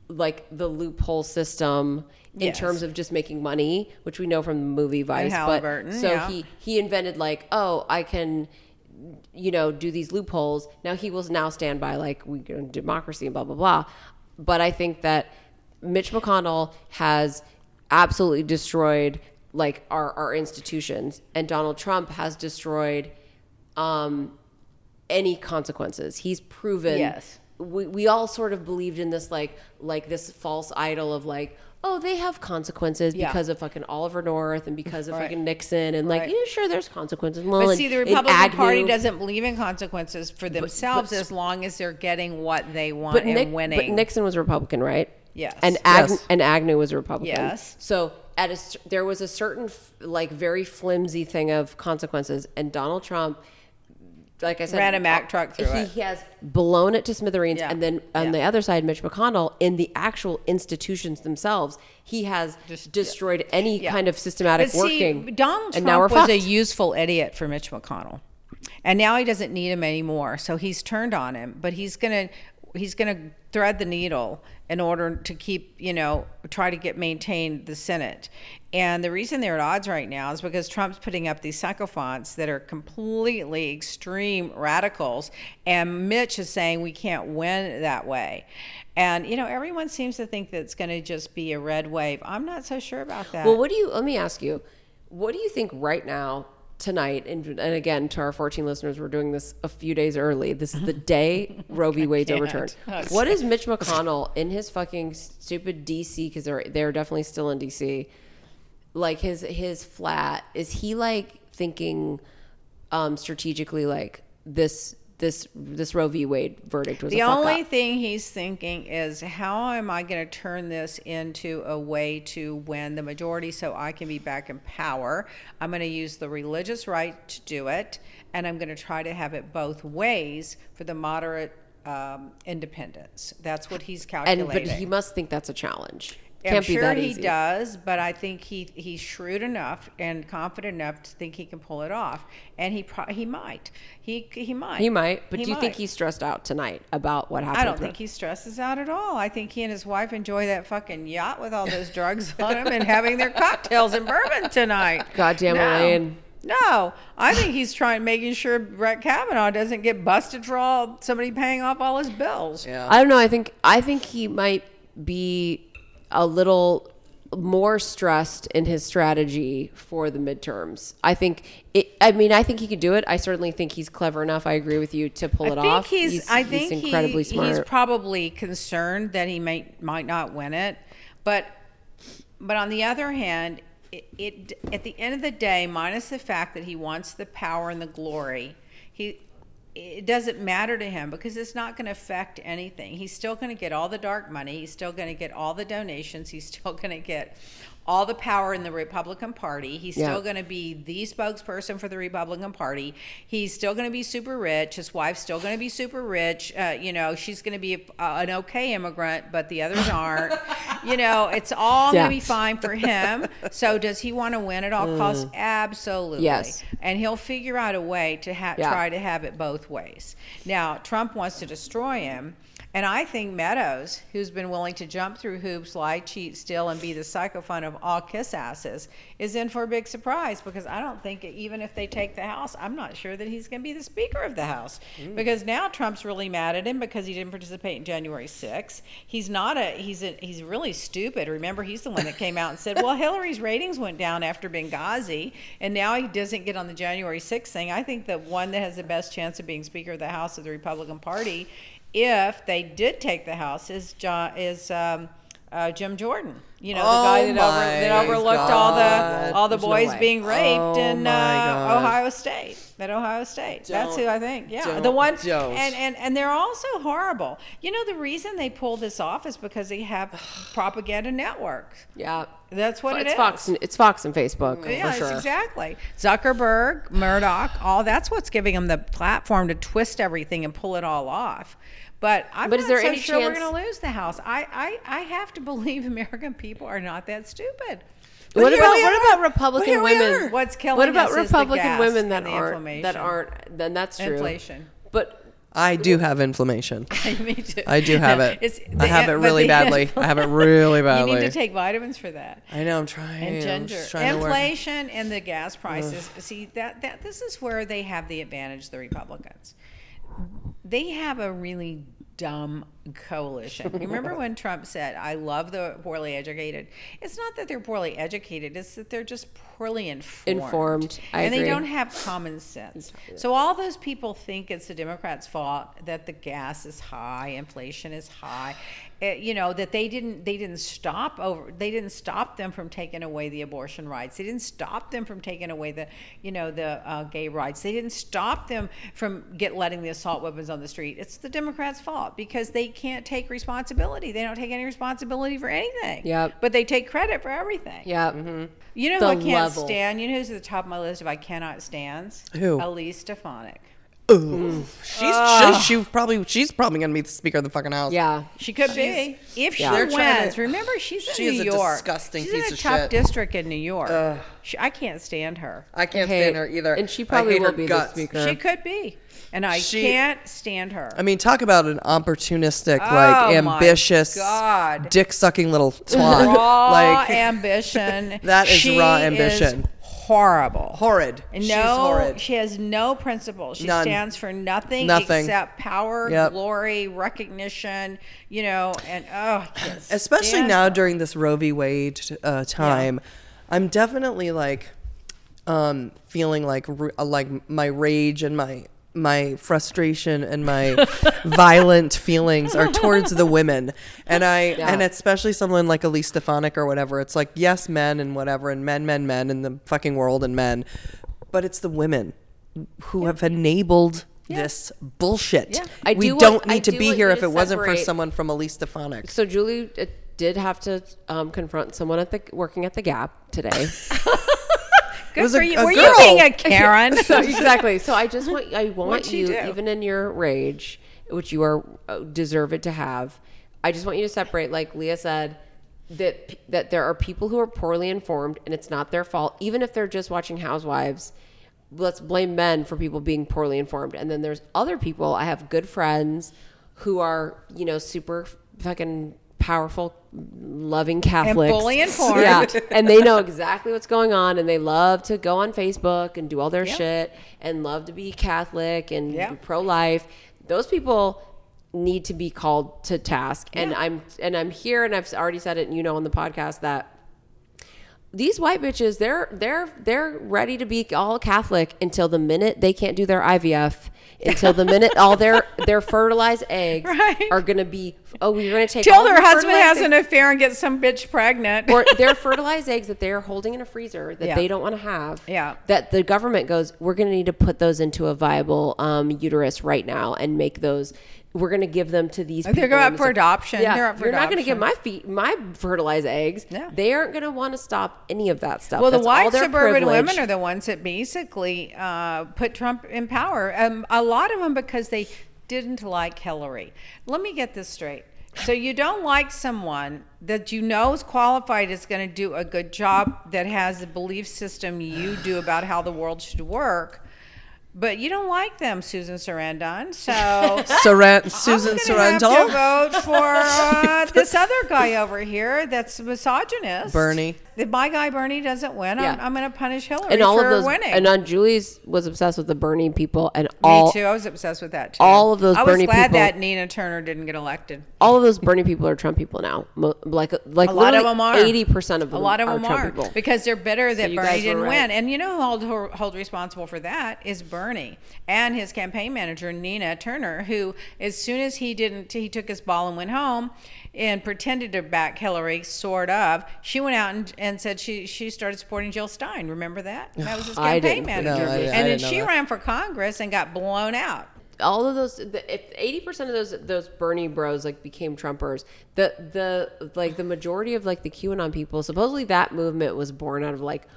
like the loophole system in Yes. terms of just making money, which we know from the movie Vice. But so yeah. he he invented like, oh, I can you know, do these loopholes. Now he will now stand by like we go democracy and blah blah blah. But I think that Mitch McConnell has absolutely destroyed like our, our institutions and Donald Trump has destroyed um any consequences. He's proven Yes. we, we all sort of believed in this like like this false idol of like oh they have consequences Yeah. because of fucking Oliver North and because of Right. fucking Nixon and like Right. yeah sure there's consequences well, But and- see, the and Republican Party Agnew- doesn't believe in consequences for themselves but- as long as they're getting what they want but, and Nick, winning. but Nixon was Republican right Yes. and Ag- Yes. and Agnew was a Republican Yes. so at a there was a certain like very flimsy thing of consequences and Donald Trump like I said, Ran a Mack uh, truck through he, it. He has blown it to smithereens, Yeah. and then on Yeah. the other side, Mitch McConnell, in the actual institutions themselves, he has Just- destroyed any Yeah. kind of systematic see, working. Donald and now we're Trump was a useful idiot for Mitch McConnell, and now he doesn't need him anymore. So he's turned on him, but he's gonna he's gonna thread the needle in order to keep you know try to get maintain the Senate. And the reason they're at odds right now is because Trump's putting up these sycophants that are completely extreme radicals, and Mitch is saying we can't win that way. And you know everyone seems to think that it's going to just be a red wave. I'm not so sure about that. Well, what do you? Let me ask you. What do you think right now, tonight? And, and again, to our 14 listeners, we're doing this a few days early. This is the day [LAUGHS] Roe v. Wade's overturned. What is Mitch McConnell in his fucking stupid DC? Because they're they're definitely still in DC. Like his his flat. Is he like thinking um, strategically? Like this this this Roe v. Wade verdict was The a fuck only up? thing he's thinking is how am I going to turn this into a way to win the majority so I can be back in power? I'm going to use the religious right to do it, and I'm going to try to have it both ways for the moderate um, independents. That's what he's and calculating. but he must think that's a challenge. I'm Can't be sure that he easy. does, but I think he he's shrewd enough and confident enough to think he can pull it off, and he pro- he might. He he might. He might, but He do you think he's stressed out tonight about what happened? I don't think him? he stresses out at all. I think he and his wife enjoy that fucking yacht with all those drugs [LAUGHS] on them and having their cocktails and bourbon tonight. Goddamn no. Elaine. No, I think he's trying, making sure Brett Kavanaugh doesn't get busted for all somebody paying off all his bills. Yeah. I don't know. I think I think he might be a little more stressed in his strategy for the midterms. I think it. I mean, I think he could do it. I certainly think he's clever enough. I agree with you to pull I it think off. he's, I think he's incredibly he, smart. he's probably concerned that he might might not win it, but but on the other hand, it, it at the end of the day, minus the fact that he wants the power and the glory, he it doesn't matter to him because it's not going to affect anything. He's still going to get all the dark money. He's still going to get all the donations. He's still going to get all the power in the Republican Party. He's Yeah. still going to be the spokesperson for the Republican Party. He's still going to be super rich. His wife's still going to be super rich. Uh, you know, she's going to be a, uh, an okay immigrant, but the others aren't. [LAUGHS] you know, it's all Yeah. going to be fine for him. So, does he want to win at all costs? Absolutely. Mm. Yes. And he'll figure out a way to ha- Yeah. try to have it both ways. Now, Trump wants to destroy him. And I think Meadows, who's been willing to jump through hoops, lie, cheat, steal, and be the psychophone of all kiss asses, is in for a big surprise because I don't think even if they take the House, I'm not sure that he's going to be the Speaker of the House. Mm. Because now Trump's really mad at him because he didn't participate in January 6th. He's not a he's a, he's really stupid. Remember, he's the one that came out and said, "Well, Hillary's ratings went down after Benghazi, and now he doesn't get on the January 6th thing." I think the one that has the best chance of being Speaker of the House of the Republican Party if they did take the House is John is um, uh, Jim Jordan. You know, the Oh guy that, over, that overlooked all the all the There's boys way. being raped Oh in uh, Ohio State. At Ohio State. That's who I think. Yeah, don't- the one. don't. And, and and they're also horrible. You know, the reason they pull this off is because they have [SIGHS] propaganda networks. yeah. That's what it it's is. Fox. And, it's Fox and Facebook Yeah, for sure. it's exactly. Zuckerberg, Murdoch, all that's what's giving them the platform to twist everything and pull it all off. But I'm But not is there so any sure we're going to lose the House. I, I, I have to [LAUGHS] believe American people are not that stupid. What about what about Republican But women? What's killing What about us Republican women that aren't that aren't? Then that's true. Inflation. But I do have inflammation. [LAUGHS] Me too. I do have it. It's- I have it really badly. I have it really badly. [LAUGHS] You badly. need to take vitamins for that. I know. I'm trying. and ginger. trying. Inflation and the gas prices. See that that this is where they have the advantage. The Republicans, they have a really dumb coalition. You [LAUGHS] remember when Trump said, "I love the poorly educated." It's not that they're poorly educated; it's that they're just poorly informed. Informed. I and agree. they don't have common sense. So all those people think it's the Democrats' fault that the gas is high, inflation is high. eh, you know that they didn't they didn't stop over they didn't stop them from taking away the abortion rights. They didn't stop them from taking away the you know the uh, gay rights. They didn't stop them from get letting the assault weapons on the street. It's the Democrats' fault because they can't take responsibility. They don't take any responsibility for anything. Yep. But they take credit for everything. yeah. You know The can't level. stand? You know who's at the top of my list if I cannot stands? Who? Elise Stefanik. Ooh, She's she, she probably she's probably gonna be the speaker of the fucking house. Yeah. She could be if she Yeah. They're trying wins. to- Remember, she's in She is New a York. disgusting she's piece in a of tough shit. district in New York. She, I can't stand her. I can't Hey, stand her either. and she I probably hate will her be the guts. speaker. She could be, and I She- can't stand her. I mean, talk about an opportunistic, Oh like my ambitious, God. dick sucking little [LAUGHS] twat. raw like ambition. [LAUGHS] That is She raw is ambition. horrible. horrid. And She's no, horrid. she has no principles. She None. stands for nothing, Nothing. except power, Yep. glory, recognition. You know, and oh, I can't especially stand now her. during this Roe v. Wade uh, time, I'm definitely like um, feeling like r- uh, like my rage and my my frustration and my violent feelings are towards the women. And i and especially someone like elise stefanik or whatever it's like yes men and whatever and men men men in the fucking world and men but it's the women who have enabled this bullshit. Yeah. I we do don't want- I need to do be here if it wasn't for someone from elise stefanik. So Julie uh, did have to um, confront someone at the working at the Gap today. [LAUGHS] Good was for a- you. a Were girl. you being a [LAUGHS] Karen? so exactly. So I just want I [LAUGHS] want What'd you, do? even in your rage, which you are uh, deserve it to have. I just want you to separate, like Lea said, that that there are people who are poorly informed, and it's not their fault, even if they're just watching Housewives. Let's blame men for people being poorly informed, and then there's other people. I have good friends who are, you know, super fucking powerful, loving Catholics, fully informed. [LAUGHS] Yeah, and they know exactly what's going on and they love to go on Facebook and do all their shit and love to be Catholic and Yeah. pro life. Those people need to be called to task. And I'm and I'm here and I've already said it and you know on the podcast that these white bitches they're they're they're ready to be all Catholic until the minute they can't do their IVF until the minute all their [LAUGHS] their fertilized eggs Right. are gonna be oh you're gonna take Till their husband has eggs- an affair and gets some bitch pregnant. or [LAUGHS] they're fertilized eggs that they're holding in a freezer that Yeah. they don't want to have. Yeah. That the government goes, we're going to need to put those into a viable um, uterus right now and make those. We're going to give them to these. They're going up for adoption. Yeah, They're up for you're not going to give my feet, my fertilized eggs. Yeah. They aren't going to want to stop any of that stuff. Well, the That's all white suburban privilege. women are the ones that basically uh, put Trump in power. Um, a lot of them because they didn't like Hillary. Let me get this straight. So you don't like someone that you know is qualified is going to do a good job that has the belief system you do about how the world should work. But you don't like them, Susan Sarandon. So [LAUGHS] Saran- Susan I'm gonna have to vote for [LAUGHS] uh, this other guy over here that's misogynist. Bernie. If my guy Bernie doesn't win, I'm, Yeah. I'm going to punish Hillary and all for of those. winning. And uh, on Julie's was obsessed with the Bernie people and all Me too. I was obsessed with that too. all of those Bernie. I was Bernie glad people- that Nina Turner didn't get elected. All of those Bernie people are Trump people now. Mo- Like, like A lot of them are. Eighty percent of them A lot of are them Trump are people. because they're bitter that you Bernie guys were didn't right. win. And you know who hold, hold responsible for that is Bernie and his campaign manager Nina Turner, who as soon as he didn't, he took his ball and went home and pretended to back Hillary, sort of. She went out and, and said she she started supporting Jill Stein. Remember that? [SIGHS] That was his I campaign didn't. manager. No, I didn't- I and then she that. ran for Congress and got blown out. all of those the, if 80% of those those bernie bros like became trumpers the the like the majority of like the qanon people supposedly that movement was born out of like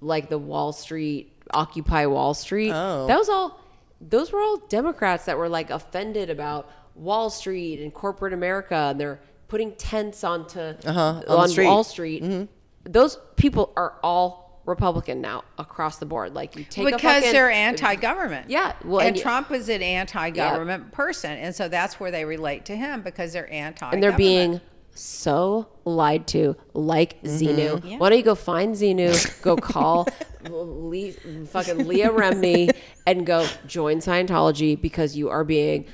like the wall street occupy wall street Oh. that was all those were all democrats that were like offended about wall street and corporate america and they're putting tents onto Uh-huh, on on street. wall street those people are all republican now across the board like you take a because fucking- they're anti-government. Yeah, well, and, and Trump is an anti-government person, and so that's where they relate to him because they're anti. and they're being so lied to, like Xenu. Yeah. Why don't you go find Xenu, go [LAUGHS] call Le- fucking Leah Remini, and go join Scientology because you are being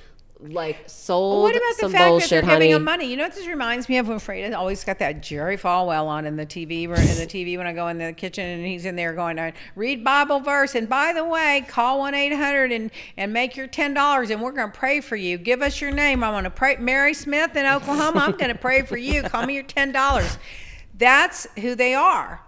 like sold What about the some fact that bullshit, they're honey. giving money? You know what this reminds me of? I'm afraid always got that Jerry Falwell on in the TV in the TV when I go in the kitchen and he's in there going, "I read Bible verse." And by the way, call one eight hundred and and make your ten dollars, and we're going to pray for you. Give us your name. I'm going to pray. Mary Smith in Oklahoma. I'm going to pray for you. Call me your ten dollars. That's who they are.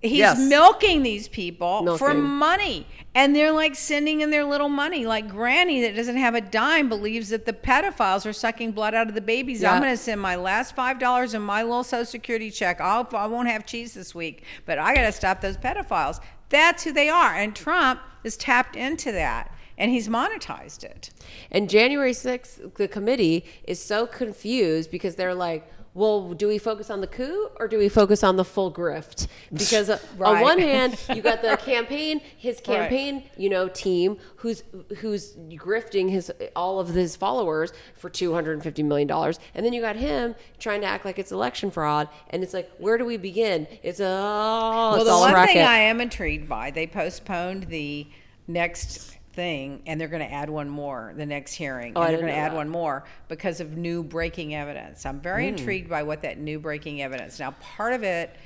He's Yes. milking these people for money. And they're like sending in their little money. Like Granny, that doesn't have a dime, believes that the pedophiles are sucking blood out of the babies. I'm going to send my last $5 in my little Social Security check. I'll, I won't have cheese this week, but I got to stop those pedophiles. That's who they are. And Trump is tapped into that. and he's monetized it. And January 6th, the committee is so confused because they're like, well, do we focus on the coup or do we focus on the full grift? [LAUGHS] Because uh, on one hand, you got the [LAUGHS] campaign, his campaign, you know, team who's who's grifting his all of his followers for two hundred and fifty million dollars, and then you got him trying to act like it's election fraud, and it's like, where do we begin? It's a oh, Well, it's the all one racket. thing I am intrigued by, they postponed the next thing, and they're going to add one more, the next hearing, Oh, and they're going to add that. one more because of new breaking evidence. I'm very hmm. intrigued by what that new breaking evidence. Now, part of it.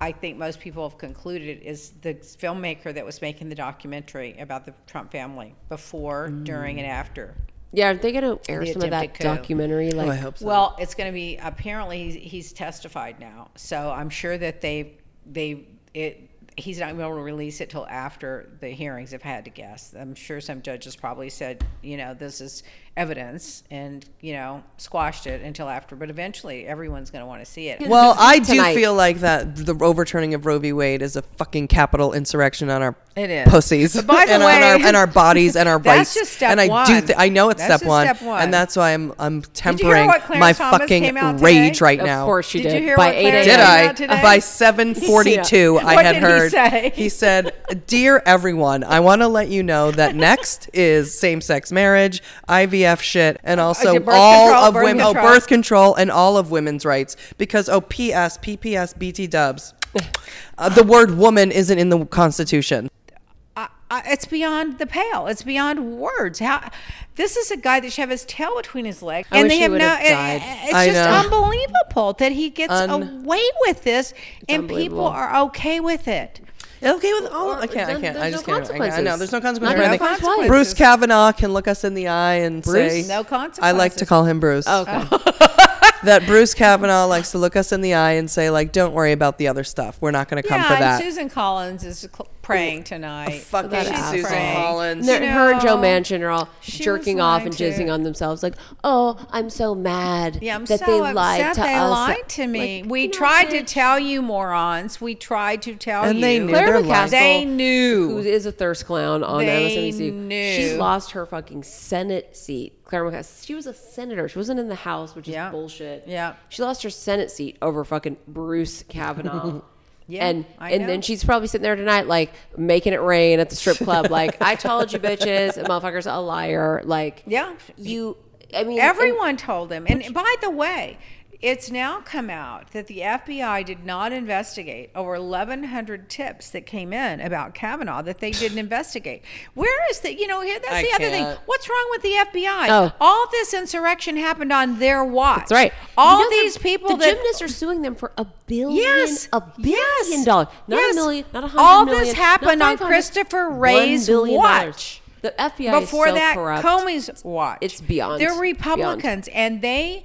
I think most people have concluded is the filmmaker that was making the documentary about the Trump family before, during, and hmm. after. yeah, are they going to air The some of that coup. documentary? Like, Oh, I hope so. Well, it's going to be apparently he's, he's testified now, so I'm sure that they they it he's not going to release it till after the hearings. I had to guess, I'm sure some judges probably said, you know, this is evidence, and you know, squashed it until after. But eventually, everyone's going to want to see it. Well, I do tonight. feel like that the overturning of Roe v. Wade is a fucking capital insurrection on our It is. pussies But by [LAUGHS] the and on our way- and our bodies and our [LAUGHS] That's rights. just step and I do th- I know it's step one, step one. and that's why I'm I'm tempering my Thomas fucking rage today? right of now. Of course you Did did. you hear By what 8 a.m. Did I? today? By [LAUGHS] 7:42, I had did he heard. say? He said, "Dear everyone, I want to let you know that next is same-sex marriage, IVF shit, and also did birth all control, of birth women, oh, birth control, and all of women's rights. Because oh, P.S. PPS BT Dubs, uh, the word woman isn't in the Constitution. I, I, it's beyond the pale. It's beyond words. How this is a guy that should have his tail between his legs, I and wish they he have would no. have it- it's I just know. unbelievable that he gets Un- away with this, and people are okay with it. Okay with all. Or- I can't. I then can't. I just no can't. I, I know there's no consequences. consequences. or Not anything. consequences. Bruce Kavanaugh can look us in the eye and Bruce? say, No consequence. I like to call him Bruce. Okay. [LAUGHS] that Bruce Kavanaugh likes to look us in the eye and say, like, don't worry about the other stuff. We're not going to come yeah, for and that. Susan Collins is cl- praying tonight. Fucking That Susan asshole. Collins. They're- her and Joe know, Manchin are all she jerking was off lying and to- jizzing on themselves, like, "Oh, I'm so mad Yeah, I'm that so they upset lied to they us." lied to me. Like, we you know, tried to bitch. tell you, morons. We tried to tell And you. they knew. Claire They're McCaskill, They knew. who is a thirst clown on They MSNBC. knew. She's lost her fucking Senate seat. Claire McCaskill. She was a senator. She wasn't in the House, which is Yeah. bullshit. Yeah. She lost her Senate seat over fucking Bruce Kavanaugh. [LAUGHS] Yeah, and I and know. then she's probably sitting there tonight, like making it rain at the strip club. [LAUGHS] like I told you, bitches, a motherfucker's a liar. Like Yeah. you. I mean, and- Everyone told him. And by the way, it's now come out that the FBI did not investigate over 1,100 tips that came in about Kavanaugh that they didn't [LAUGHS] investigate. Where is the, you know, here, that's I the other thing. can't. What's wrong with the FBI? Oh. All this insurrection happened on their watch. That's right. All You know, these the, people the that. gymnasts are suing them for a billion, Yes, a billion yes, dollars, not yes. a million, not a hundred All million, this happened on Christopher $1 Wray's billion dollars. watch. The FBI before is so that corrupt. Comey's watch. It's beyond. They're beyond. Republicans, and they.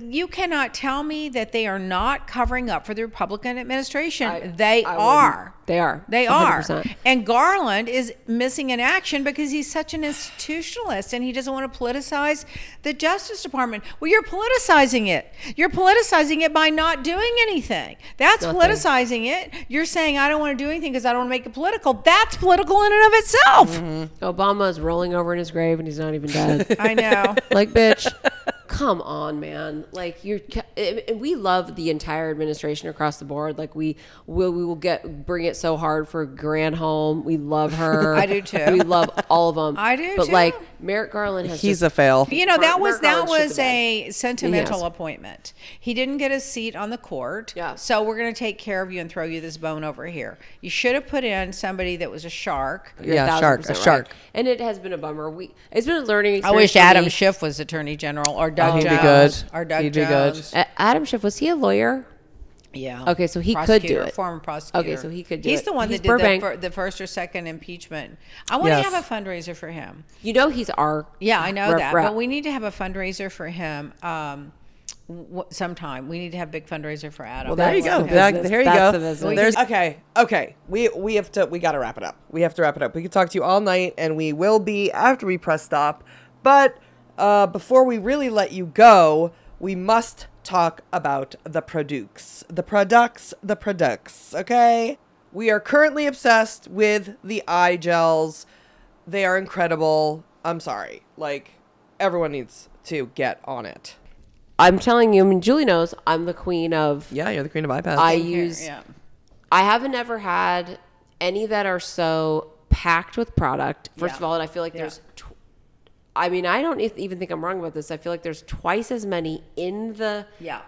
You cannot tell me that they are not covering up for the Republican administration. I- they I are. They are. They are. 100%. And Garland is missing in action because he's such an institutionalist and he doesn't want to politicize the Justice Department. Well, you're politicizing it. You're politicizing it by not doing anything. That's Nothing. politicizing it. You're saying I don't want to do anything because I don't want to make it political. That's political in and of itself. Mm-hmm. Obama is rolling over in his grave and he's not even dead. [LAUGHS] I know. like, bitch, [LAUGHS] come on, man. Like, you're, and eh, eh, we love the entire administration across the board. Like, we will, we will get bring it so hard for Granholm. We love her. [LAUGHS] I do too. We love all of them. [LAUGHS] I do But too. like, Merrick Garland has He's just, a fail. You know that Mark- was Mark that was a sentimental Yes. appointment. He didn't get a seat on the court. Yeah. So we're going to take care of you and throw you this bone over here. You should have put in somebody that was a shark. You're Yeah, 1000% shark, a right. shark. And it has been a bummer. We it's been a learning I wish Adam me. Schiff was Attorney General or Doug Oh, he'd be good. Or Doug He'd be good. A- Adam Schiff was he a lawyer? Yeah. Okay, so he could do it. Former prosecutor. Okay, so he could do He's it. the one He's that did the, Burbank. fir- the first or second impeachment. I want Yes. to have a fundraiser for him. You know he's our Yeah, I know rep- that, rep. but we need to have a fundraiser for him. Um, w- sometime we need to have a big fundraiser for Adam. Well, There you go. the That- there you That's go. the. There's okay. Okay. We we have to we got to wrap it up. We have to wrap it up. We could talk to you all night, and we will be after we press stop. But uh, before we really let you go, we must talk about the products, the products, the products. Okay. We are currently obsessed with the eye gels. They are incredible. I'm sorry. Like everyone needs to get on it. I'm telling you, I mean, Julie knows I'm the queen of. Yeah, you're the queen of iPads. I Here, use. yeah. I haven't ever had any that are so packed with product. First Yeah. of all, and I feel like Yeah. there's. I mean, I don't even think I'm wrong about this. I feel like there's twice as many in the. Yeah.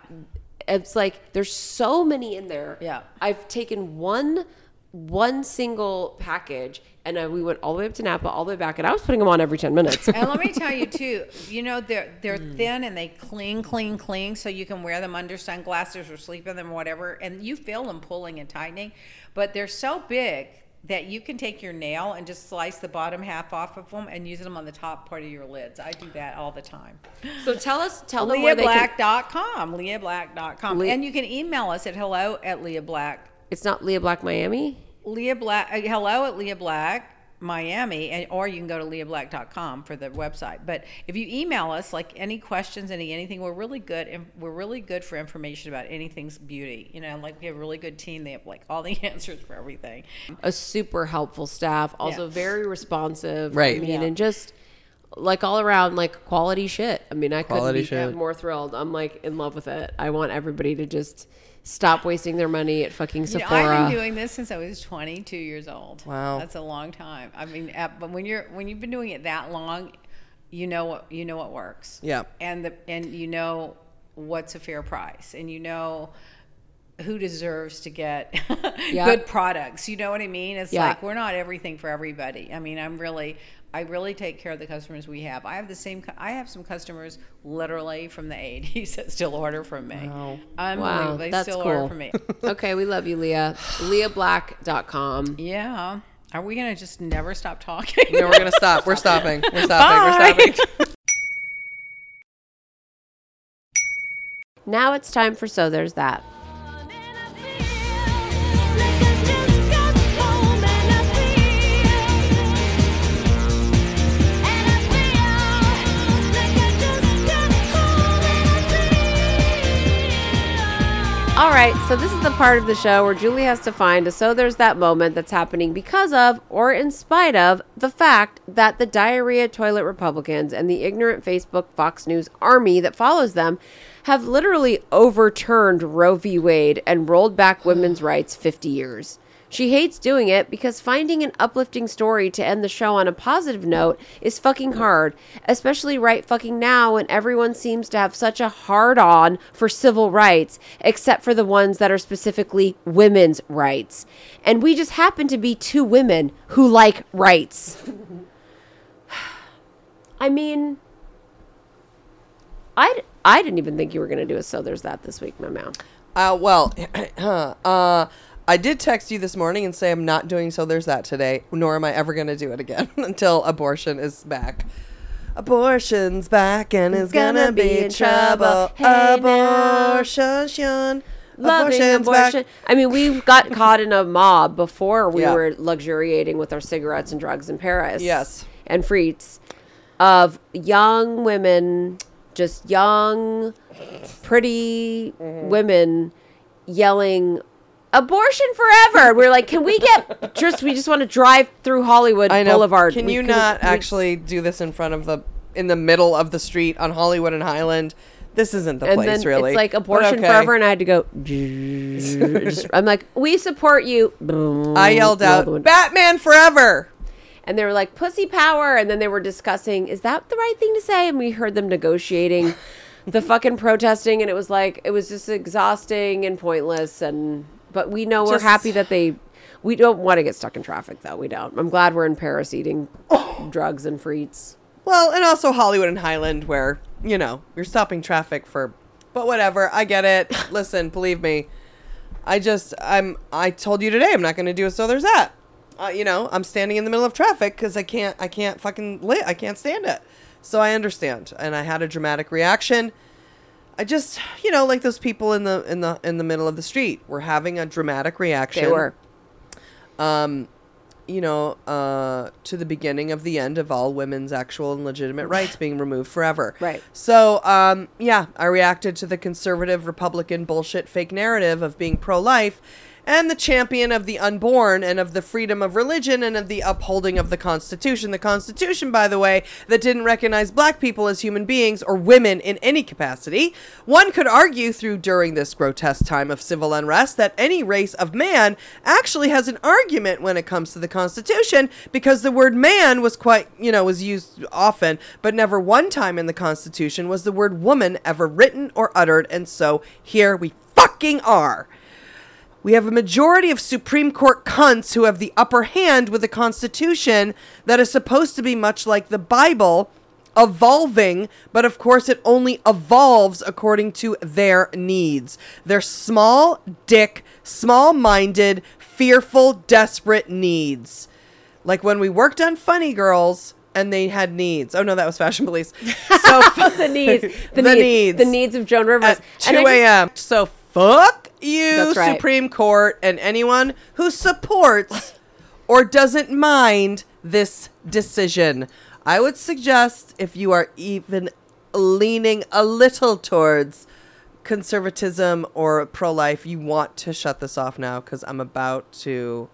It's like there's so many in there. Yeah. I've taken one one single package and I, we went all the way up to Napa, all the way back, and I was putting them on every ten minutes. And let me tell you [LAUGHS] too, you know they're they're Mm. thin and they cling, cling, cling, so you can wear them under sunglasses or sleep in them or whatever, and you feel them pulling and tightening, but they're so big that you can take your nail and just slice the bottom half off of them and use them on the top part of your lids. I do that all the time. so tell us, tell them where they can. LeaBlack.com, LeaBlack.com, Le- and you can email us at hello at Lea Black. It's not Lea Black Miami. Lea Black, uh, hello at Lea Black, Miami, and, or you can go to leablack.com for the website. But if you email us, like any questions, any anything, we're really good. And we're really good for information about anything's beauty. You know, like we have a really good team. They have like all the [LAUGHS] answers for everything. a super helpful staff, also Yeah. very responsive. Right. I mean, Yeah. and just like all around, like quality shit. I mean, I Quality couldn't be shit. more thrilled. I'm like in love with it. I want everybody to just stop wasting their money at fucking You know, Sephora. I've been doing this since I was 22 years old. Wow. that's a long time. I mean, but when you're when you've been doing it that long, you know what you know what works. Yeah. and the and you know what's a fair price, and you know who deserves to get [LAUGHS] good products. You know what I mean? It's like we're not everything for everybody. I mean, I'm really I really take care of the customers we have. I have the same I have some customers literally from the 80s [LAUGHS] that still order from me. Wow. Unbelievable. Wow, they that's still order cool. from me. [LAUGHS] okay, we love you, Lea. [SIGHS] LeaBlack.com. Yeah. Are we gonna just never stop talking? No, we're gonna [LAUGHS] stop. We're stopping. We're stopping. We're stopping. Now it's time for So There's That. All right, so this is the part of the show where Julie has to find a so there's that moment that's happening because of or in spite of the fact that the diarrhea toilet Republicans and the ignorant Facebook Fox News army that follows them have literally overturned Roe v. Wade and rolled back women's rights 50 years. She hates doing it because finding an uplifting story to end the show on a positive note is fucking hard, especially right fucking now when everyone seems to have such a hard on for civil rights, except for the ones that are specifically women's rights. And we just happen to be two women who like rights. [SIGHS] I mean, I, I didn't even think you were going to do a So There's That this week, my man. Uh, well, [CLEARS THROAT] uh, I did text you this morning and say I'm not doing so. There's that today, nor am I ever going to do it again [LAUGHS] until abortion is back. Abortion's back and it's gonna, Gonna be, be in trouble. Hey. Abortion. loving Abortion's abortion. back. I mean, we got caught in a mob before we Yeah. were luxuriating with our cigarettes and drugs in Paris. Yes. And frites of young women, just young, pretty Mm-hmm. women yelling abortion forever. We're like, can we get [LAUGHS] just we just want to drive through Hollywood I know. Boulevard. Can We you couldn't- we- actually do this in front of the in the middle of the street on Hollywood and Highland? This isn't the and place, then really. it's like abortion okay. forever, and I had to go. [LAUGHS] just- I'm like, we support you. I yelled out, "Batman forever!" and they were like pussy power and then they were discussing is that the right thing to say and we heard them negotiating [LAUGHS] the fucking protesting and it was like it was just exhausting and pointless and but we know we're happy that they we don't want to get stuck in traffic though we don't i'm glad we're in paris eating drugs and frites Well, and also Hollywood and Highland, where you know you're stopping traffic for, but whatever. I get it. [LAUGHS] Listen, believe me, I just I'm I told you today I'm not going to do it. So there's that. Uh, you know, I'm standing in the middle of traffic because I can't I can't fucking lit. I can't stand it. So I understand, and I had a dramatic reaction. I just you know like those people in the in the in the middle of the street were having a dramatic reaction they were um, you know, uh, to the beginning of the end of all women's actual and legitimate [SIGHS] rights being removed forever. Right. So, um, yeah, I reacted to the conservative Republican bullshit fake narrative of being pro life. And the champion of the unborn and of the freedom of religion and of the upholding of the Constitution. The Constitution, by the way, that didn't recognize black people as human beings or women in any capacity. One could argue through during this grotesque time of civil unrest that any race of man actually has an argument when it comes to the Constitution because the word man was quite, you know, was used often, but never one time in the Constitution was the word woman ever written or uttered, and so here we fucking are. We have a majority of Supreme Court cunts who have the upper hand with a constitution that is supposed to be much like the Bible, evolving, but of course it only evolves according to their needs. Their small dick, small minded, fearful, desperate needs. Like when we worked on Funny Girls and they had needs. Oh no, that was Fashion Police. [LAUGHS] So the needs, [LAUGHS] the, The needs, needs. the needs of Joan Rivers. at 2 a.m. So fuck you, right. Supreme Court, and anyone who supports or doesn't mind this decision. I would suggest if you are even leaning a little towards conservatism or pro life, you want to shut this off now because I'm about to.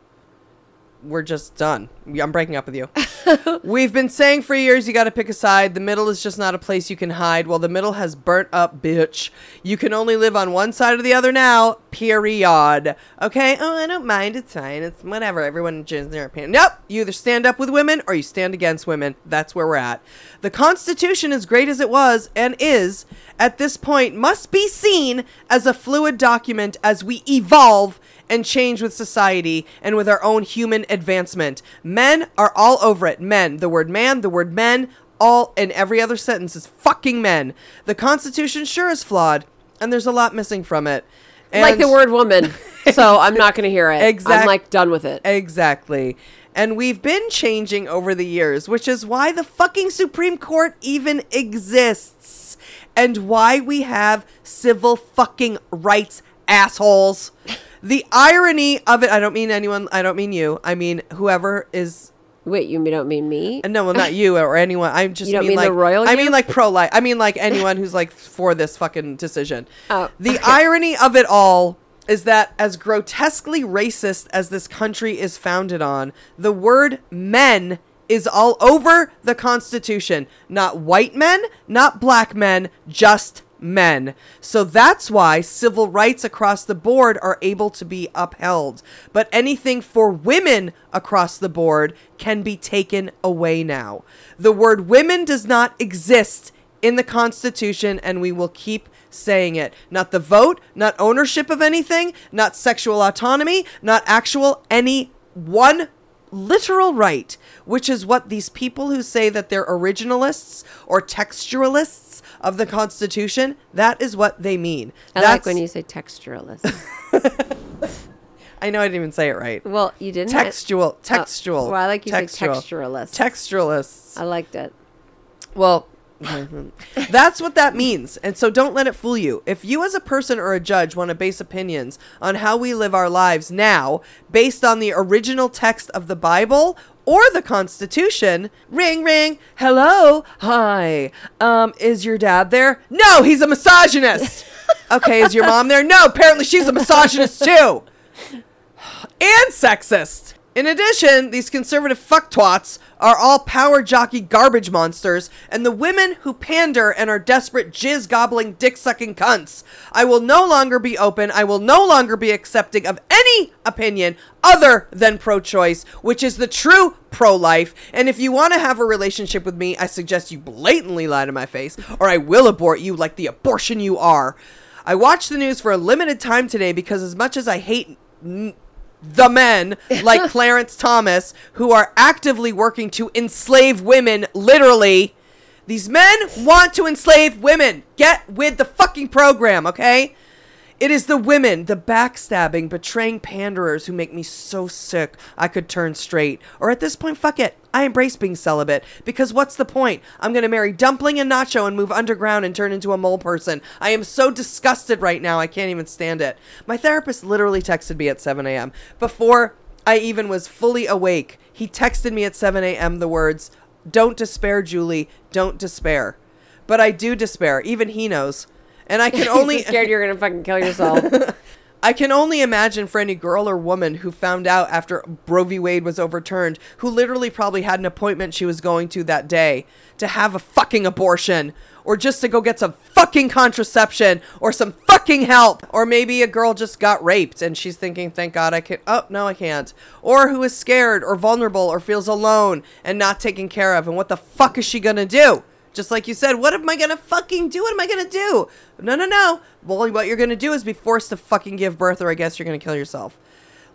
We're just done. I'm breaking up with you. [LAUGHS] We've been saying for years you got to pick a side. The middle is just not a place you can hide. Well, the middle has burnt up, bitch. You can only live on one side or the other now. Period. Okay? Oh, I don't mind. It's fine. It's whatever. Everyone chooses their opinion. Nope. You either stand up with women or you stand against women. That's where we're at. The Constitution, as great as it was and is at this point, must be seen as a fluid document as we evolve and change with society and with our own human advancement. Men are all over it. Men. The word man, the word men, all in every other sentence is fucking men. The Constitution sure is flawed, and there's a lot missing from it. like the word woman. [LAUGHS] So I'm not going to hear it. Exact- I'm like done with it. Exactly. And we've been changing over the years, which is why the fucking Supreme Court even exists and why we have civil fucking rights assholes. The irony of it, I don't mean anyone, I don't mean you. I mean whoever is Wait, you don't mean me? Uh, no, well, not you or anyone. I just You don't mean, mean the like royal I mean like pro life. I mean like anyone who's like for this fucking decision. Oh, the okay. irony of it all is that as grotesquely racist as this country is founded on, the word men is all over the Constitution. Not white men, not black men, just men. So that's why civil rights across the board are able to be upheld. But anything for women across the board can be taken away now. The word women does not exist in the Constitution, and we will keep saying it. Not the vote, not ownership of anything, not sexual autonomy, not actual any one literal right, which is what these people who say that they're originalists or textualists of the Constitution, that is what they mean. I like when you say texturalist. [LAUGHS] I know I didn't even say it right. well, you didn't. Textual, oh, textual. well, I like you say textual. texturalist. Textualists. I liked it. Well, that's what that means. And so don't let it fool you. If you, as a person or a judge, want to base opinions on how we live our lives now based on the original text of the Bible or the Constitution, ring, ring, hello, hi. Um, is your dad there? No, he's a misogynist. [LAUGHS] okay, is your mom there? No, apparently she's a misogynist too and sexist. In addition, these conservative fucktwats are all power jockey garbage monsters, and the women who pander and are desperate jizz gobbling, dick sucking cunts. I will no longer be open. I will no longer be accepting of any opinion other than pro choice, which is the true pro life. And if you want to have a relationship with me, I suggest you blatantly lie to my face, or I will abort you like the abortion you are. I watched the news for a limited time today because, as much as I hate n- the men [LAUGHS] like Clarence Thomas who are actively working to enslave women, literally. These men want to enslave women. Get with the fucking program, okay? It is the women, the backstabbing, betraying panderers who make me so sick I could turn straight. Or at this point, fuck it. I embrace being celibate. Because what's the point? I'm gonna marry Dumpling and Nacho and move underground and turn into a mole person. I am so disgusted right now, I can't even stand it. My therapist literally texted me at 7 a.m. Before I even was fully awake, he texted me at 7 a.m. the words, Don't despair, Julie. Don't despair. But I do despair. Even he knows. And I [LAUGHS] can only. Scared you're gonna fucking kill yourself. [LAUGHS] I can only imagine for any girl or woman who found out after Roe v. Wade was overturned, who literally probably had an appointment she was going to that day to have a fucking abortion or just to go get some fucking contraception or some fucking help. Or maybe a girl just got raped and she's thinking, thank God I can. Oh, no, I can't. Or who is scared or vulnerable or feels alone and not taken care of. And what the fuck is she gonna do? Just like you said, what am I gonna fucking do? What am I gonna do? No, no, no. Well, what you're gonna do is be forced to fucking give birth, or I guess you're gonna kill yourself.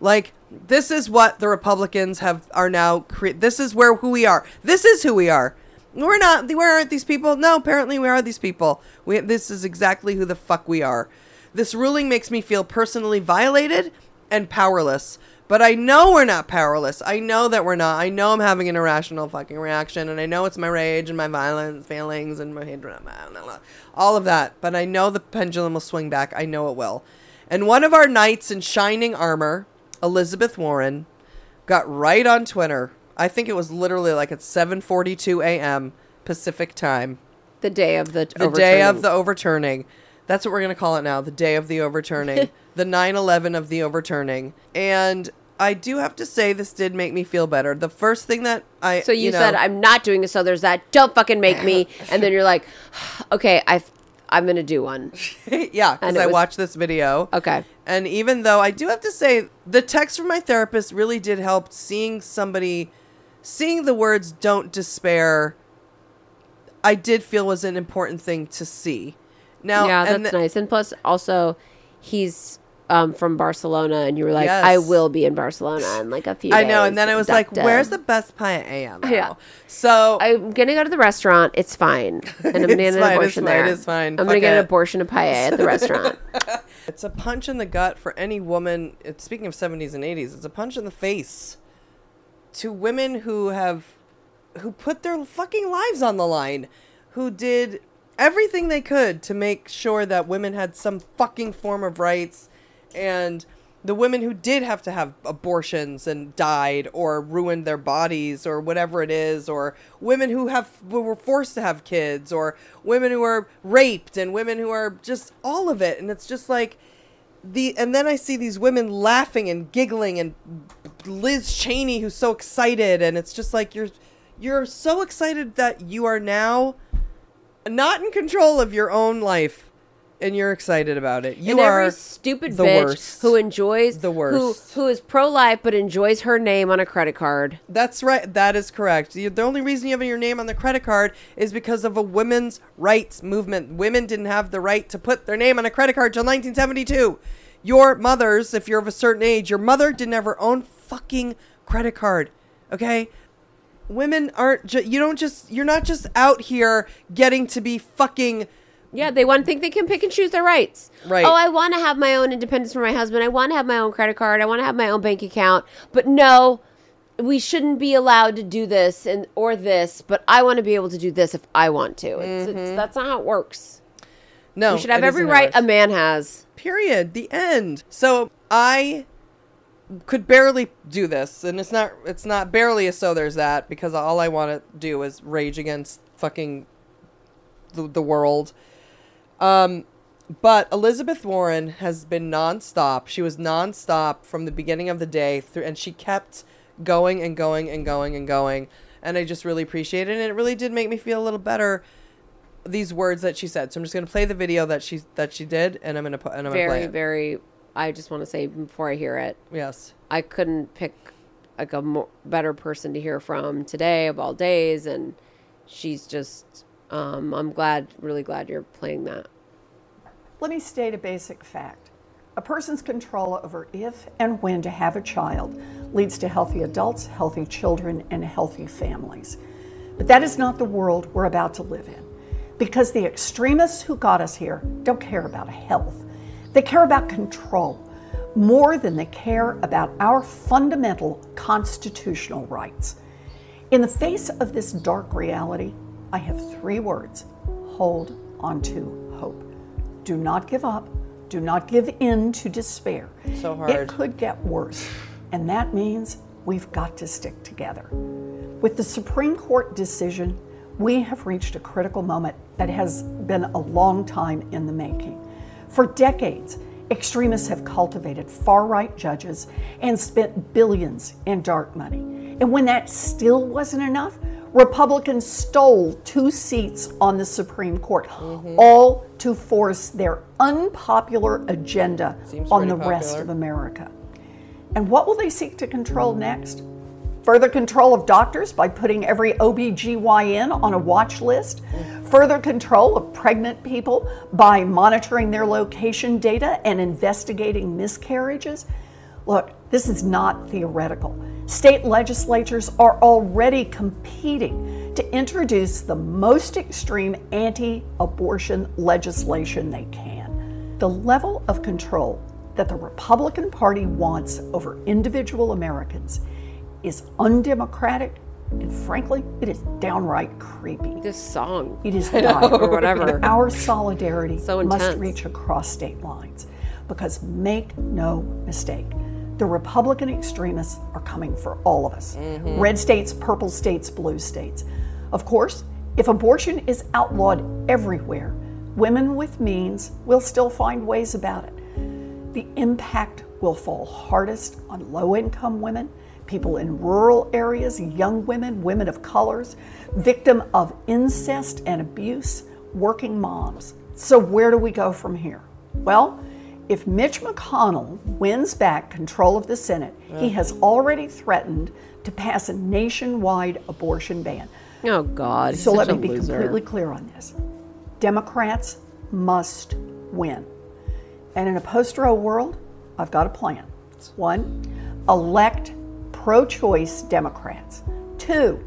Like this is what the Republicans have are now. Cre- this is where who we are. This is who we are. We're not. Where aren't these people? No, apparently we are these people. We. This is exactly who the fuck we are. This ruling makes me feel personally violated and powerless. But I know we're not powerless. I know that we're not. I know I'm having an irrational fucking reaction, and I know it's my rage and my violent feelings and my hatred, all of that. But I know the pendulum will swing back. I know it will. And one of our knights in shining armor, Elizabeth Warren, got right on Twitter. I think it was literally like at 7:42 a.m. Pacific time The day of the the day of the overturning. That's what we're going to call it now, the day of the overturning, [LAUGHS] the 9/11 of the overturning. And I do have to say this did make me feel better. The first thing that I So you, know, said I'm not doing this. So there's that. Don't fucking make me. [LAUGHS] And then you're like, okay, I, I'm gonna do one. [LAUGHS] yeah, because I was- watched this video. Okay. And even though I do have to say the text from my therapist really did help seeing somebody seeing the words don't despair I did feel was an important thing to see. Now yeah, and that's the- nice. And plus, also, he's um, from Barcelona, and you were like, Yes. I will be in Barcelona in like a few. I know, and then I was da- like, da. "Where's the best pie paella?" now?" Yeah. So I'm gonna go to the restaurant. It's fine, [LAUGHS] and I'm gonna get an fine, it's abortion fine, there. it's fine. I'm gonna Fuck get it. an abortion of paella at the restaurant. [LAUGHS] it's a punch in the gut for any woman. It's, speaking of seventies and eighties, it's a punch in the face to women who have who put their fucking lives on the line, who did everything they could to make sure that women had some fucking form of rights, and the women who did have to have abortions and died or ruined their bodies or whatever it is or women who have who were forced to have kids or women who are raped and women who are just all of it. And it's just like the and then I see these women laughing and giggling and Liz Cheney who's so excited. And it's just like you're you're so excited that you are now not in control of your own life and you're excited about it. You and are every stupid the bitch worst. who enjoys The worst. who who is pro life but enjoys her name on a credit card. That's right. That is correct. The only reason you have your name on the credit card is because of a women's rights movement. Women didn't have the right to put their name on a credit card till 1972. Your mothers, if you're of a certain age, your mother didn't have her own fucking credit card. Okay? Women aren't ju- you don't just you're not just out here getting to be fucking Yeah, they want to think they can pick and choose their rights. Right. Oh, I want to have my own independence for my husband. I want to have my own credit card. I want to have my own bank account. But no, we shouldn't be allowed to do this and or this. But I want to be able to do this if I want to. It's, it's, mm-hmm. that's not how it works. no. You should have every isn't how it right a man has. period the end so i could barely do this and it's not it's not barely a so there's that because all i want to do is rage against fucking the, the world. Um but elizabeth warren has been nonstop. She was nonstop from the beginning of the day through and she kept going and going and going and going and i just really appreciate it and it really did make me feel a little better these words that she said. So i'm just going to play the video that she that she did and i'm going to put and i'm going to play Very, it. very. I just want to say before I hear it, yes I couldn't pick like a more, better person to hear from today of all days, and she's just. Um, I'm glad, really glad you're playing that. Let me state a basic fact. A person's control over if and when to have a child leads to healthy adults, healthy children, and healthy families. But that is not the world we're about to live in. Because the extremists who got us here don't care about health, they care about control more than they care about our fundamental constitutional rights. In the face of this dark reality, I have three words hold on to hope. Do not give up. Do not give in to despair. So hard. It could get worse, and that means we've got to stick together. With the Supreme Court decision, we have reached a critical moment that has been a long time in the making. For decades, Extremists have cultivated far right judges and spent billions in dark money. And when that still wasn't enough, Republicans stole two seats on the Supreme Court, mm-hmm. all to force their unpopular agenda Seems on the pretty rest of America. And what will they seek to control next? Further control of doctors by putting every OBGYN on a watch list. Further control of pregnant people by monitoring their location data and investigating miscarriages. Look, this is not theoretical. State legislatures are already competing to introduce the most extreme anti abortion legislation they can. The level of control that the Republican Party wants over individual Americans is undemocratic and frankly, it is downright creepy. This song. It is [LAUGHS] dire. Or whatever. Our solidarity So must reach across state lines because make no mistake, the Republican extremists are coming for all of us Mm-hmm. red states, purple states, blue states. Of course, if abortion is outlawed everywhere, women with means will still find ways about it. The impact will fall hardest on low income women, people in rural areas, young women, women of colors, victim of incest and abuse, working moms. So, where do we go from here? Well, if Mitch McConnell wins back control of the Senate, he has already threatened to pass a nationwide abortion ban. Oh God. So let me be loser. completely clear on this. Democrats must win. And in a post Roe world, I've got a plan. One, elect pro choice Democrats. Two,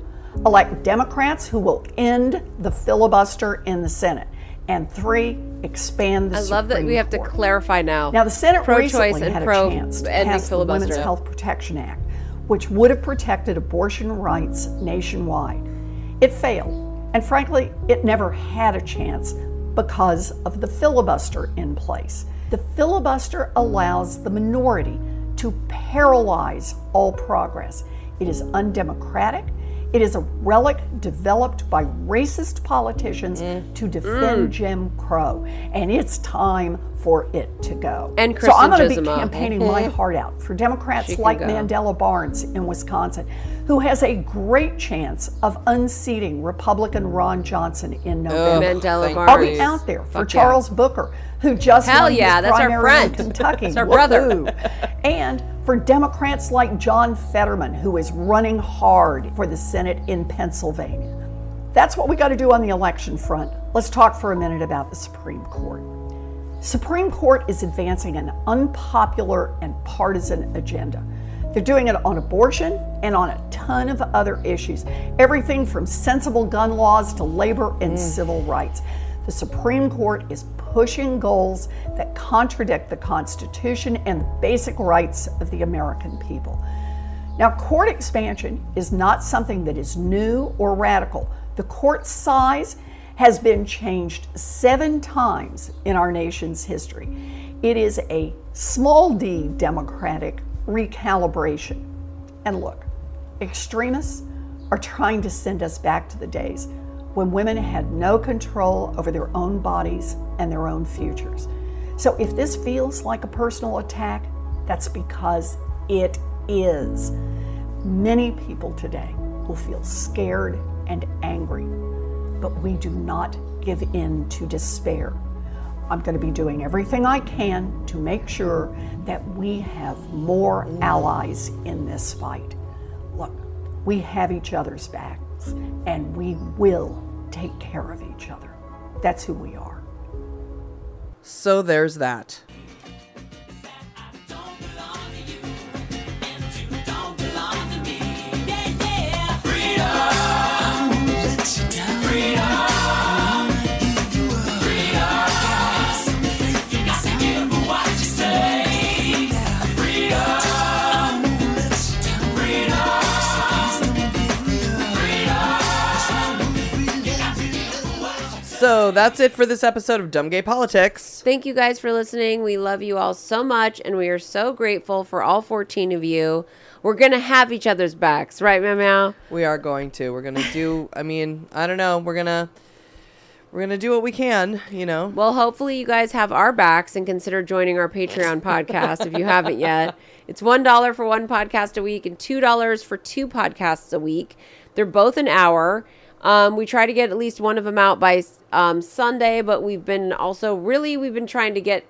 elect Democrats who will end the filibuster in the Senate. And three, expand the I love that we have to clarify now. Now, the Senate Pro-choice recently and had pro a chance to pass the Women's. Health Protection Act, which would have protected abortion rights nationwide. It failed, and frankly, it never had a chance because of the filibuster in place. The filibuster allows the minority to paralyze all progress. It is undemocratic. It is a relic developed by racist politicians Mm. to defend Jim Crow, and it's time for it to go. And so I'm going to be campaigning my heart out for Democrats She like. Mandela Barnes in Wisconsin, who has a great chance of unseating Republican Ron Johnson in November. Mandela Barnes. I'll be out there for Fuck yeah. Charles Booker, who just Hell won yeah, that's our friend. [LAUGHS] in Kentucky. That's our brother. And for Democrats like John Fetterman, who is running hard for the Senate in Pennsylvania. That's what we got to do on the election front. Let's talk for a minute about the Supreme Court. Supreme Court is advancing an unpopular and partisan agenda. They're doing it on abortion and on a ton of other issues, everything from sensible gun laws to labor and mm. civil rights. The Supreme Court is pushing goals that contradict the Constitution and the basic rights of the American people. Now, court expansion is not something that is new or radical. The court size has been changed seven times in our nation's history. It is a small d democratic recalibration. And look, extremists are trying to send us back to the days when women had no control over their own bodies and their own futures. So if this feels like a personal attack, that's because it is. Many people today will feel scared and angry, but we do not give in to despair. I'm going to be doing everything I can to make sure that we have more allies in this fight. Look, we have each other's backs and we will take care of each other. That's who we are. So there's that. So that's it for this episode of Dumb Gay Politics. Thank you guys for listening. We love you all so much, and we are so grateful for all 14 of you. We're going to have each other's backs, right, Meow Meow? We are going to. We're gonna do. I mean, I don't know. We're gonna. we're gonna do what we can. You know. Well, hopefully you guys have our backs and consider joining our Patreon podcast if you haven't yet. It's one dollar for one podcast a week and two dollars for two podcasts a week. They're both an hour. Um, we try to get at least one of them out by um, Sunday, but we've been also really we've been trying to get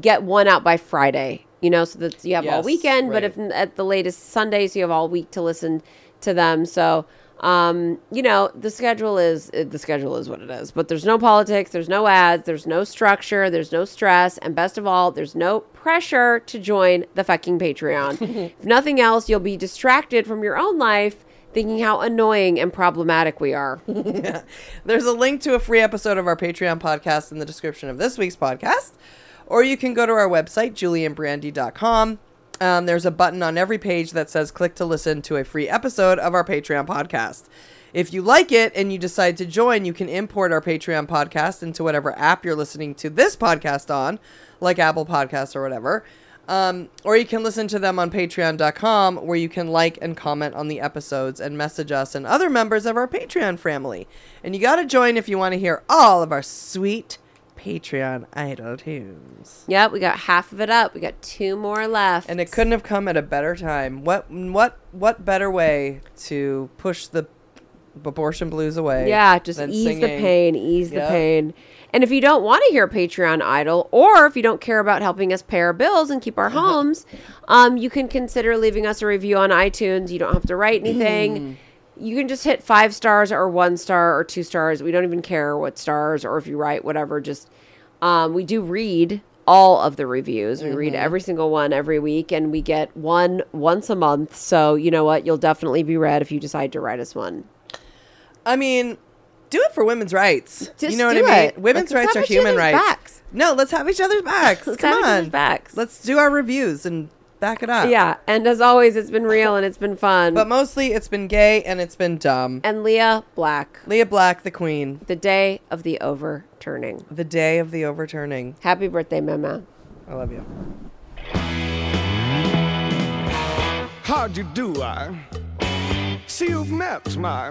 get one out by Friday. You know, so that you have all Yes, weekend, but if at the latest Sunday, so you have all week to listen to them. So, um, you know, the schedule is the schedule is what it is. But there's no politics, there's no ads, there's no structure, there's no stress, and best of all, there's no pressure to join the fucking Patreon. [LAUGHS] if nothing else, you'll be distracted from your own life. Thinking how annoying and problematic we are. [LAUGHS] There's a link to a free episode of our Patreon podcast in the description of this week's podcast. Or you can go to our website, julieandbrandy.com. Um, there's a button on every page that says click to listen to a free episode of our Patreon podcast. If you like it and you decide to join, you can import our Patreon podcast into whatever app you're listening to this podcast on, like Apple Podcasts or whatever. Um, or you can listen to them on patreon.com where you can like and comment on the episodes and message us and other members of our Patreon family. And you got to join if you want to hear all of our sweet Patreon idol tunes. Yep, we got half of it up. We got two more left. And it couldn't have come at a better time. What what what better way to push the abortion blues away? Yeah, just ease the pain, ease the Yep. pain. And if you don't want to hear Patreon Idol, or if you don't care about helping us pay our bills and keep our [LAUGHS] homes, um, you can consider leaving us a review on iTunes. You don't have to write anything. you can just hit five stars or one star or two stars. We don't even care what stars or if you write whatever. Just um, we do read all of the reviews. We read every single one every week, and we get one once a month. So you know what? You'll definitely be read if you decide to write us one. I mean, do it for women's rights. Just you know what I mean? it. Women's Let's rights have are human rights. backs. No, let's have each other's backs. [LAUGHS] Let's Come have on. other's backs. Let's do our reviews and back it up. Yeah, and as always, it's been real and it's been fun. But mostly it's been gay and it's been dumb. and Lea Black, Lea Black, the queen. the day of the overturning. The day of the overturning. Happy birthday, Mama. I love you. How'd you do? I see you've met my